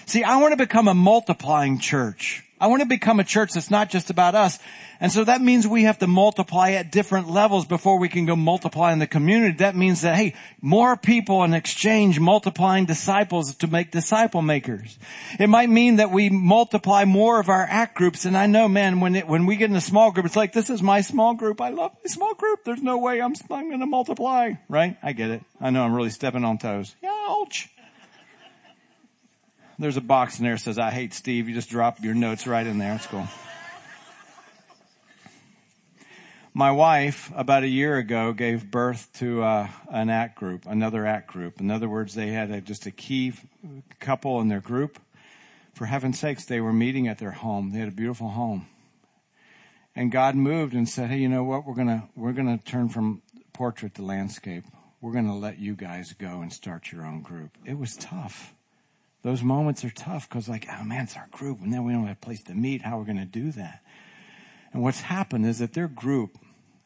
See, I want to become a multiplying church. I want to become a church that's not just about us. And so that means we have to multiply at different levels before we can go multiply in the community. That means that, hey, more people in exchange multiplying disciples to make disciple makers. It might mean that we multiply more of our act groups. And I know, man, when it, when we get in a small group, it's like, this is my small group. I love my small group. There's no way I'm, I'm going to multiply, right? I get it. I know I'm really stepping on toes. Ouch. There's a box in there that says, I hate Steve. You just drop your notes right in there. It's cool. My wife, about a year ago, gave birth to uh, an act group, another act group. In other words, they had a, just a key couple in their group. For heaven's sakes, they were meeting at their home. They had a beautiful home. And God moved and said, "Hey, you know what? We're gonna we're gonna turn from portrait to landscape. We're gonna let you guys go and start your own group." It was tough. Those moments are tough because, like, oh man, it's our group, and then we don't have a place to meet. How are we to do that? And what's happened is that their group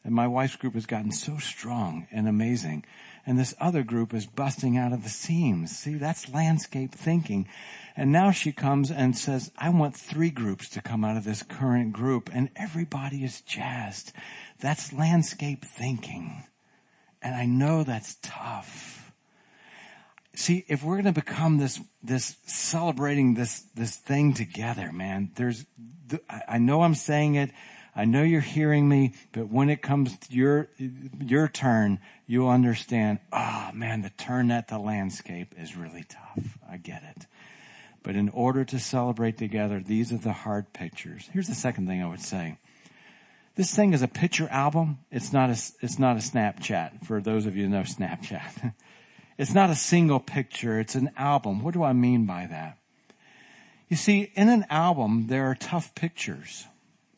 and my wife's group has gotten so strong and amazing. And this other group is busting out of the seams. See, that's landscape thinking. And now she comes and says, I want three groups to come out of this current group. And everybody is jazzed. That's landscape thinking. And I know that's tough. See, if we're going to become this, this celebrating this, this thing together, man, there's, I know I'm saying it I know you're hearing me, but when it comes to your, your turn, you'll understand, oh man, the turn at the landscape is really tough. I get it. But in order to celebrate together, these are the hard pictures. Here's the second thing I would say. This thing is a picture album. It's not a, it's not a Snapchat for those of you who know Snapchat. it's not a single picture. It's an album. What do I mean by that? You see, in an album, there are tough pictures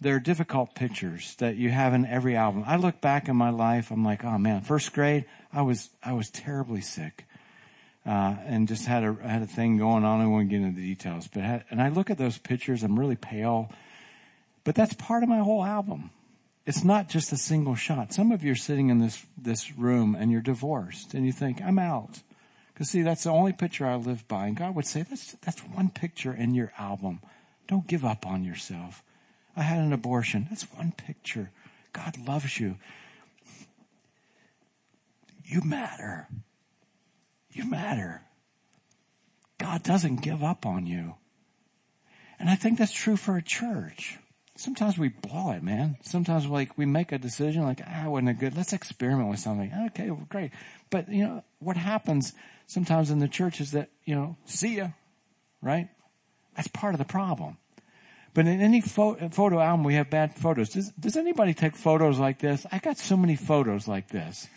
there are difficult pictures that you have in every album. I look back in my life, I'm like, oh man, first grade, I was, I was terribly sick. Uh, and just had a, had a thing going on. I won't get into the details, but had, and I look at those pictures, I'm really pale, but that's part of my whole album. It's not just a single shot. Some of you are sitting in this, this room and you're divorced and you think, I'm out. Cause see, that's the only picture I live by. And God would say, that's, that's one picture in your album. Don't give up on yourself. I had an abortion. That's one picture. God loves you. You matter. You matter. God doesn't give up on you. And I think that's true for a church. Sometimes we blow it, man. Sometimes like we make a decision like, ah, wasn't a good, let's experiment with something. Okay, well, great. But you know, what happens sometimes in the church is that, you know, see ya, right? That's part of the problem. But in any photo, album, we have bad photos. Does, does anybody take photos like this? I got so many photos like this.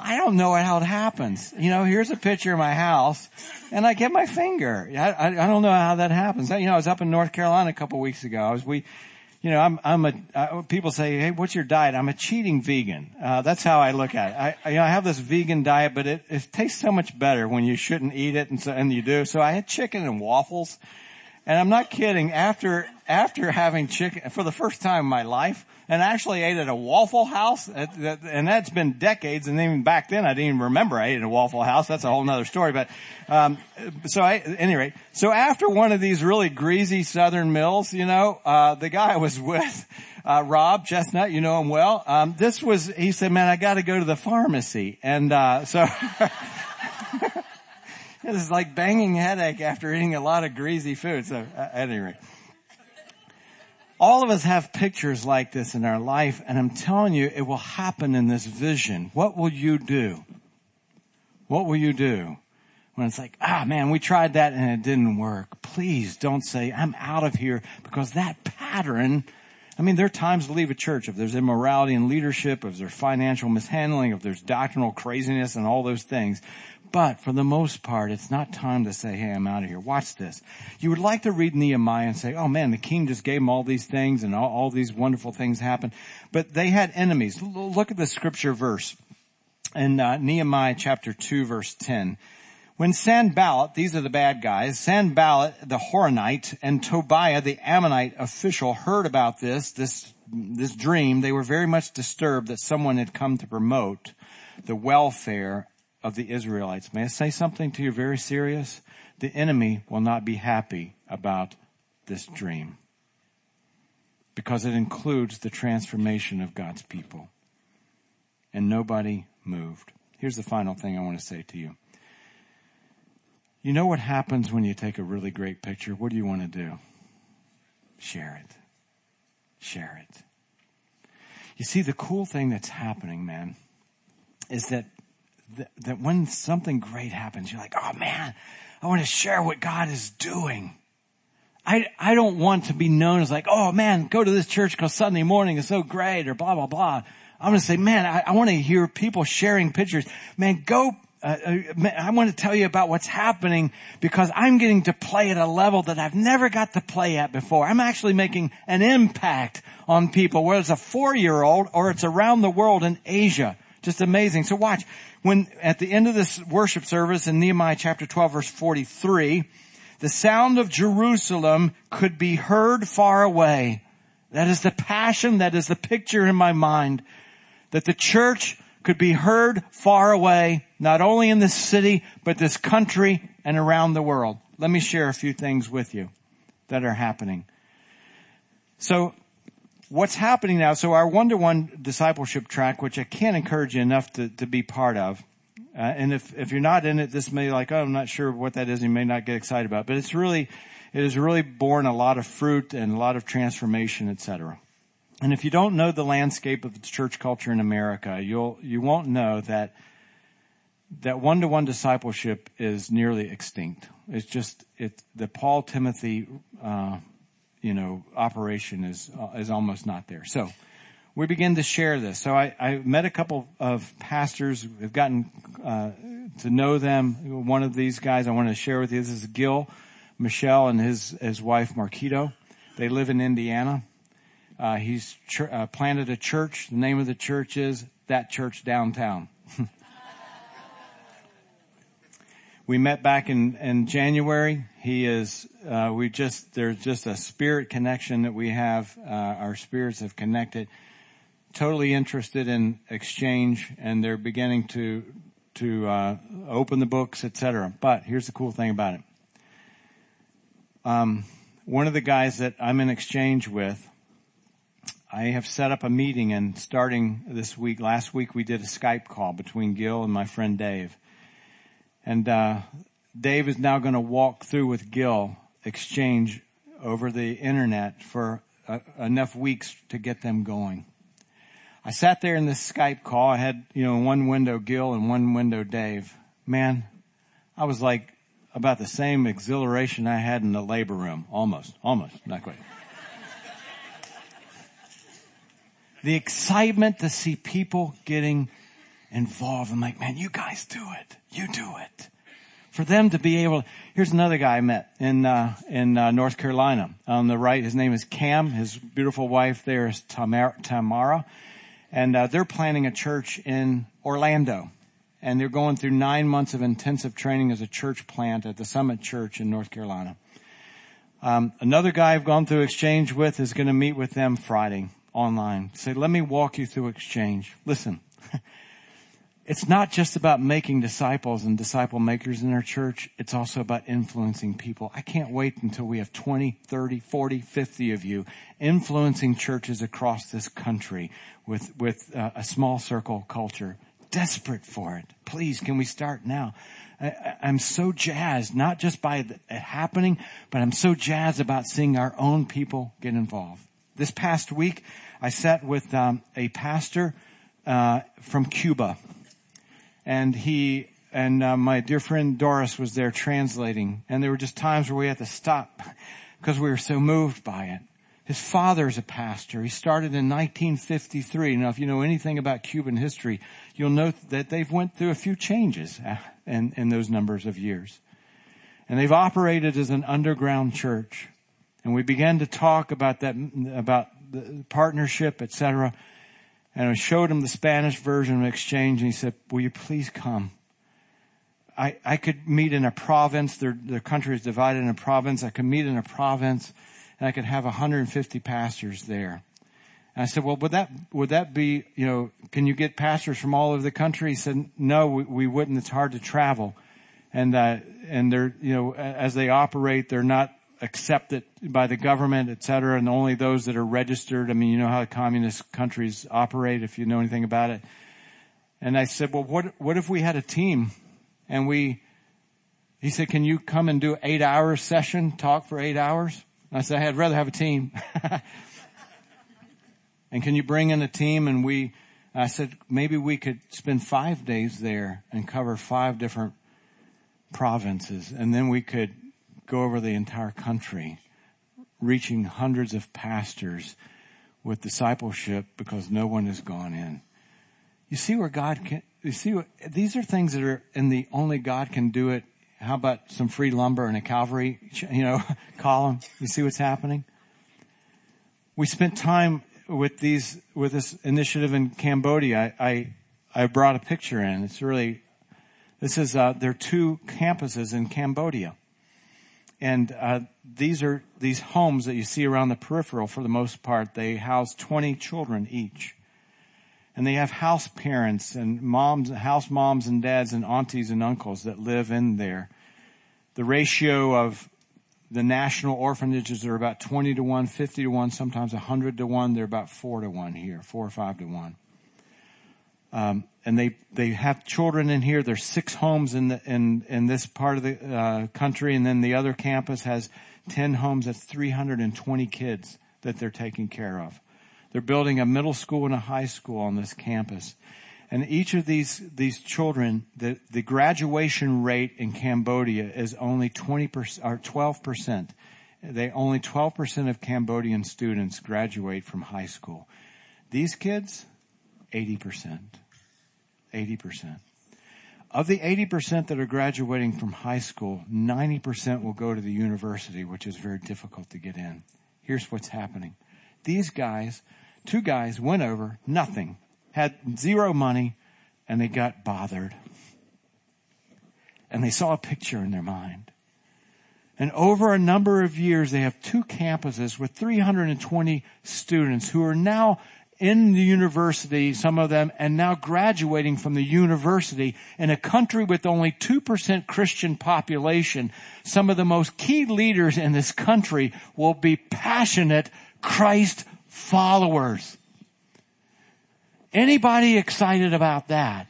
I don't know how it happens. You know, here's a picture of my house, and I get my finger. I, I, I don't know how that happens. You know, I was up in North Carolina a couple weeks ago. I was we you know, I'm, I'm a, people say, hey, what's your diet? I'm a cheating vegan. Uh, that's how I look at it. I, I, you know, I have this vegan diet, but it, it tastes so much better when you shouldn't eat it and so, and you do. So I had chicken and waffles. And I'm not kidding. After, after having chicken for the first time in my life, and actually ate at a Waffle House, and that's been decades. And even back then, I didn't even remember I ate at a Waffle House. That's a whole nother story. But um, so, I, at so after one of these really greasy Southern meals, you know, uh, the guy I was with, uh, Rob Chestnut, you know him well. Um, this was he said, "Man, I got to go to the pharmacy," and uh, so. it was like banging headache after eating a lot of greasy food. So, at any rate all of us have pictures like this in our life, and I'm telling you, it will happen in this vision. What will you do? What will you do? When it's like, ah man, we tried that and it didn't work. Please don't say, I'm out of here because that pattern, I mean, there are times to leave a church if there's immorality in leadership, if there's financial mishandling, if there's doctrinal craziness and all those things. But for the most part, it's not time to say, hey, I'm out of here. Watch this. You would like to read Nehemiah and say, oh man, the king just gave him all these things and all, all these wonderful things happened. But they had enemies. Look at the scripture verse in uh, Nehemiah chapter 2 verse 10. When Sanballat, these are the bad guys, Sanballat the Horonite and Tobiah the Ammonite official heard about this, this, this dream, they were very much disturbed that someone had come to promote the welfare of the Israelites. May I say something to you very serious? The enemy will not be happy about this dream because it includes the transformation of God's people. And nobody moved. Here's the final thing I want to say to you. You know what happens when you take a really great picture? What do you want to do? Share it. Share it. You see, the cool thing that's happening, man, is that, that, that when something great happens, you're like, oh man, I want to share what God is doing. I, I don't want to be known as like, oh man, go to this church because Sunday morning is so great or blah, blah, blah. I'm going to say, man, I, I want to hear people sharing pictures. Man, go uh, uh I want to tell you about what's happening because I'm getting to play at a level that I've never got to play at before. I'm actually making an impact on people, whether it's a four-year-old or it's around the world in Asia. Just amazing. So watch, when at the end of this worship service in Nehemiah chapter 12 verse 43, the sound of Jerusalem could be heard far away. That is the passion, that is the picture in my mind, that the church could be heard far away, not only in this city, but this country and around the world. Let me share a few things with you that are happening. So, what's happening now? So our one-to-one discipleship track, which I can't encourage you enough to, to be part of, uh, and if, if you're not in it, this may be like, oh, I'm not sure what that is. You may not get excited about, but it's really, it has really borne a lot of fruit and a lot of transformation, etc. And if you don't know the landscape of the church culture in America, you'll, you won't know that, that one-to-one discipleship is nearly extinct. It's just, it, the Paul Timothy, uh, you know, operation is, uh, is almost not there. So, we begin to share this. So I, I met a couple of pastors. We've gotten uh, to know them. One of these guys I want to share with you. This is Gil Michelle and his his wife Marquito. They live in Indiana. Uh, he's ch- uh, planted a church. The name of the church is That Church Downtown. we met back in, in January. He is, uh, we just, there's just a spirit connection that we have. Uh, our spirits have connected. Totally interested in exchange and they're beginning to, to, uh, open the books, etc. But here's the cool thing about it. Um, one of the guys that I'm in exchange with, I have set up a meeting and starting this week, last week we did a Skype call between Gil and my friend Dave. And, uh, Dave is now going to walk through with Gil exchange over the internet for uh, enough weeks to get them going. I sat there in this Skype call. I had, you know, one window Gil and one window Dave. Man, I was like about the same exhilaration I had in the labor room. Almost, almost, not quite. the excitement to see people getting involved. I'm like, man, you guys do it. You do it. For them to be able, here's another guy I met in, uh, in, uh, North Carolina. On the right, his name is Cam. His beautiful wife there is Tamara. Tamara and, uh, they're planning a church in Orlando. And they're going through nine months of intensive training as a church plant at the Summit Church in North Carolina. Um, another guy I've gone through exchange with is going to meet with them Friday online. Say, let me walk you through exchange. Listen, it's not just about making disciples and disciple makers in our church. It's also about influencing people. I can't wait until we have 20, 30, 40, 50 of you influencing churches across this country with, with uh, a small circle culture. Desperate for it. Please, can we start now? I, am so jazzed, not just by it happening, but I'm so jazzed about seeing our own people get involved. This past week, I sat with um, a pastor uh, from Cuba, and he and uh, my dear friend Doris was there translating, and there were just times where we had to stop because we were so moved by it. His father is a pastor. He started in 1953. Now, if you know anything about Cuban history, you'll note that they've went through a few changes uh, in, in those numbers of years. And they've operated as an underground church. And we began to talk about that, about the partnership, etc. And I showed him the Spanish version of exchange and he said, will you please come? I, I could meet in a province. Their, their country is divided in a province. I could meet in a province and I could have 150 pastors there. And I said, well, would that, would that be, you know, can you get pastors from all over the country? He said, no, we, we wouldn't. It's hard to travel. And, uh, and they're, you know, as they operate, they're not accepted by the government, et cetera, and only those that are registered. I mean, you know how communist countries operate if you know anything about it. And I said, well, what, what if we had a team and we, he said, can you come and do eight hour session, talk for eight hours? And I said, I'd rather have a team. and can you bring in a team? And we, I said, maybe we could spend five days there and cover five different provinces. And then we could go over the entire country, reaching hundreds of pastors with discipleship because no one has gone in. You see where God can, you see, what, these are things that are in the only God can do it. How about some free lumber and a Calvary, you know, column? You see what's happening? We spent time with these, with this initiative in Cambodia. I, I, I brought a picture in. It's really, this is, uh, there are two campuses in Cambodia. And, uh, these are, these homes that you see around the peripheral for the most part, they house 20 children each and they have house parents and moms, house moms and dads and aunties and uncles that live in there. The ratio of the national orphanages are about 20 to 1, 50 to 1, sometimes 100 to 1. They're about 4 to 1 here, 4 or 5 to 1. Um, and they, they have children in here. There's six homes in the, in, in this part of the, uh, country. And then the other campus has 10 homes. That's 320 kids that they're taking care of. They're building a middle school and a high school on this campus. And each of these, these children, the, the graduation rate in Cambodia is only 20% or 12%. They, only 12% of Cambodian students graduate from high school. These kids, 80%. 80%. Of the 80% that are graduating from high school, 90% will go to the university, which is very difficult to get in. Here's what's happening. These guys two guys went over, nothing, had zero money, and they got bothered. And they saw a picture in their mind. And over a number of years, they have two campuses with 320 students who are now in the university, some of them, and now graduating from the university in a country with only 2% Christian population. Some of the most key leaders in this country will be passionate Christ followers. Anybody excited about that?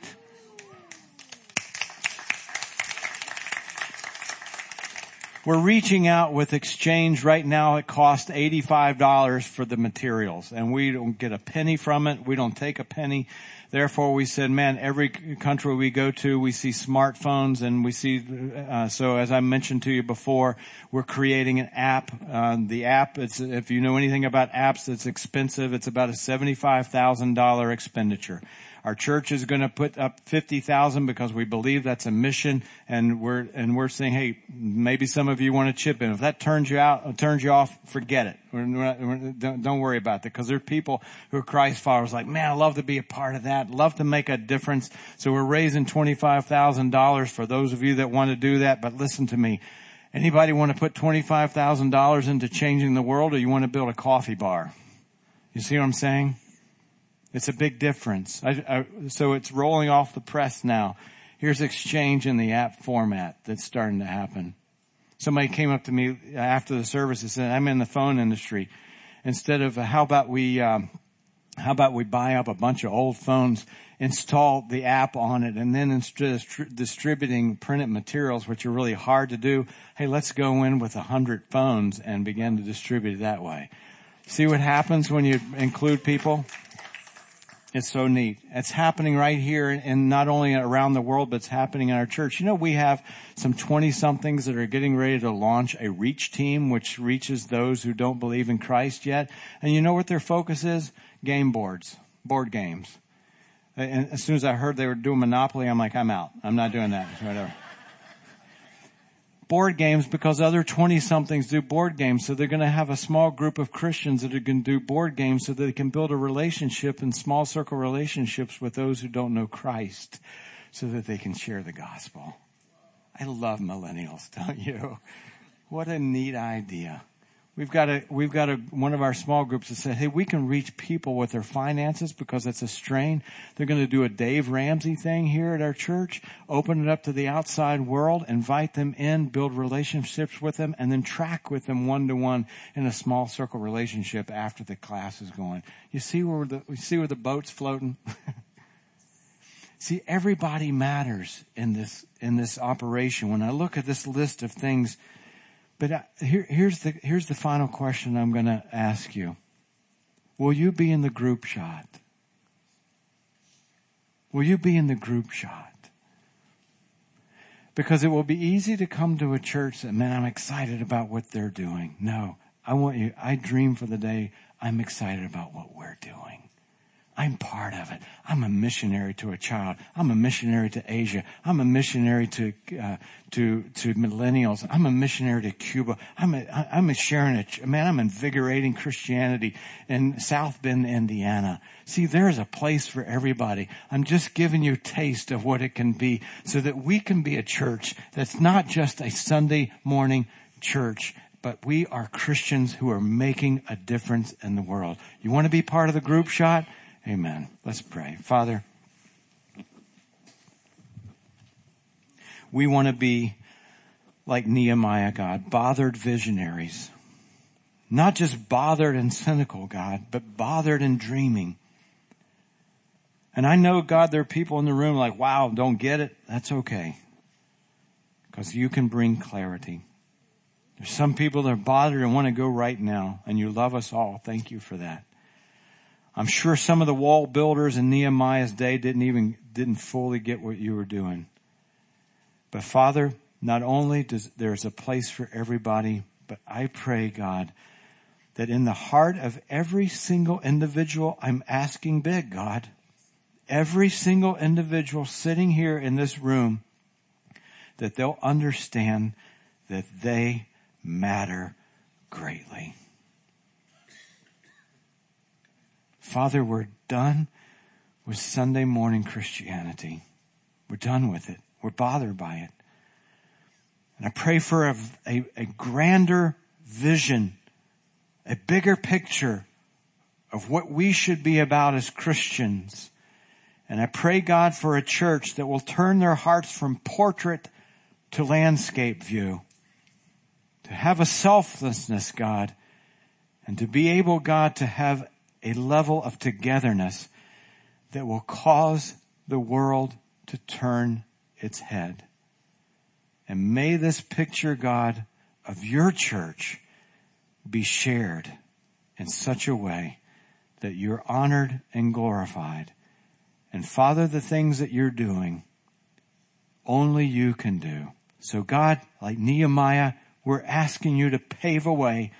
We're reaching out with exchange right now. It costs $85 for the materials and we don't get a penny from it. We don't take a penny. Therefore, we said, man, every country we go to, we see smartphones and we see, uh, so as I mentioned to you before, we're creating an app. Uh, the app, it's, if you know anything about apps, it's expensive. It's about a $75,000 expenditure. Our church is going to put up 50,000 because we believe that's a mission and we're, and we're saying, hey, maybe some of you want to chip in. If that turns you out, turns you off, forget it. We're not, we're, don't, don't worry about that because there are people who are Christ followers like, man, I love to be a part of that. Love to make a difference. So we're raising $25,000 for those of you that want to do that. But listen to me. Anybody want to put $25,000 into changing the world or you want to build a coffee bar? You see what I'm saying? It's a big difference. I, I, so it's rolling off the press now. Here's exchange in the app format that's starting to happen. Somebody came up to me after the service and said, I'm in the phone industry. Instead of, how about we, um, how about we buy up a bunch of old phones, install the app on it, and then instead of distributing printed materials, which are really hard to do, hey, let's go in with a hundred phones and begin to distribute it that way. See what happens when you include people? It's so neat. It's happening right here and not only around the world, but it's happening in our church. You know, we have some 20 somethings that are getting ready to launch a reach team, which reaches those who don't believe in Christ yet. And you know what their focus is? Game boards, board games. And as soon as I heard they were doing Monopoly, I'm like, I'm out. I'm not doing that. Whatever board games because other 20 somethings do board games. So they're going to have a small group of Christians that are going to do board games so that they can build a relationship and small circle relationships with those who don't know Christ so that they can share the gospel. I love millennials, don't you? What a neat idea. We've got a, we've got a, one of our small groups that said, hey, we can reach people with their finances because it's a strain. They're going to do a Dave Ramsey thing here at our church, open it up to the outside world, invite them in, build relationships with them, and then track with them one to one in a small circle relationship after the class is going. You see where the, you see where the boat's floating? see, everybody matters in this, in this operation. When I look at this list of things, but uh, here, here's the, here's the final question I'm going to ask you. Will you be in the group shot? Will you be in the group shot? Because it will be easy to come to a church that, man, I'm excited about what they're doing. No, I want you, I dream for the day I'm excited about what we're doing. I'm part of it. I'm a missionary to a child. I'm a missionary to Asia. I'm a missionary to uh, to to millennials. I'm a missionary to Cuba. I'm a I'm a sharing a man. I'm invigorating Christianity in South Bend, Indiana. See, there's a place for everybody. I'm just giving you a taste of what it can be, so that we can be a church that's not just a Sunday morning church but we are Christians who are making a difference in the world. You want to be part of the group shot? Amen. Let's pray. Father, we want to be like Nehemiah, God, bothered visionaries. Not just bothered and cynical, God, but bothered and dreaming. And I know, God, there are people in the room like, wow, don't get it. That's okay. Because you can bring clarity. There's some people that are bothered and want to go right now, and you love us all. Thank you for that. I'm sure some of the wall builders in Nehemiah's day didn't even, didn't fully get what you were doing. But Father, not only does there's a place for everybody, but I pray, God, that in the heart of every single individual, I'm asking big, God, every single individual sitting here in this room, that they'll understand that they matter greatly. Father, we're done with Sunday morning Christianity. We're done with it. We're bothered by it. And I pray for a, a, a grander vision, a bigger picture of what we should be about as Christians. And I pray God for a church that will turn their hearts from portrait to landscape view. To have a selflessness, God, and to be able, God, to have a level of togetherness that will cause the world to turn its head. And may this picture, God, of your church be shared in such a way that you're honored and glorified. And Father, the things that you're doing, only you can do. So God, like Nehemiah, we're asking you to pave a way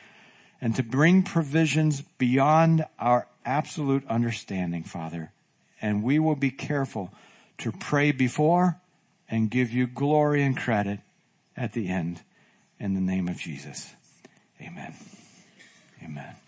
and to bring provisions beyond our absolute understanding, Father. And we will be careful to pray before and give you glory and credit at the end in the name of Jesus. Amen. Amen.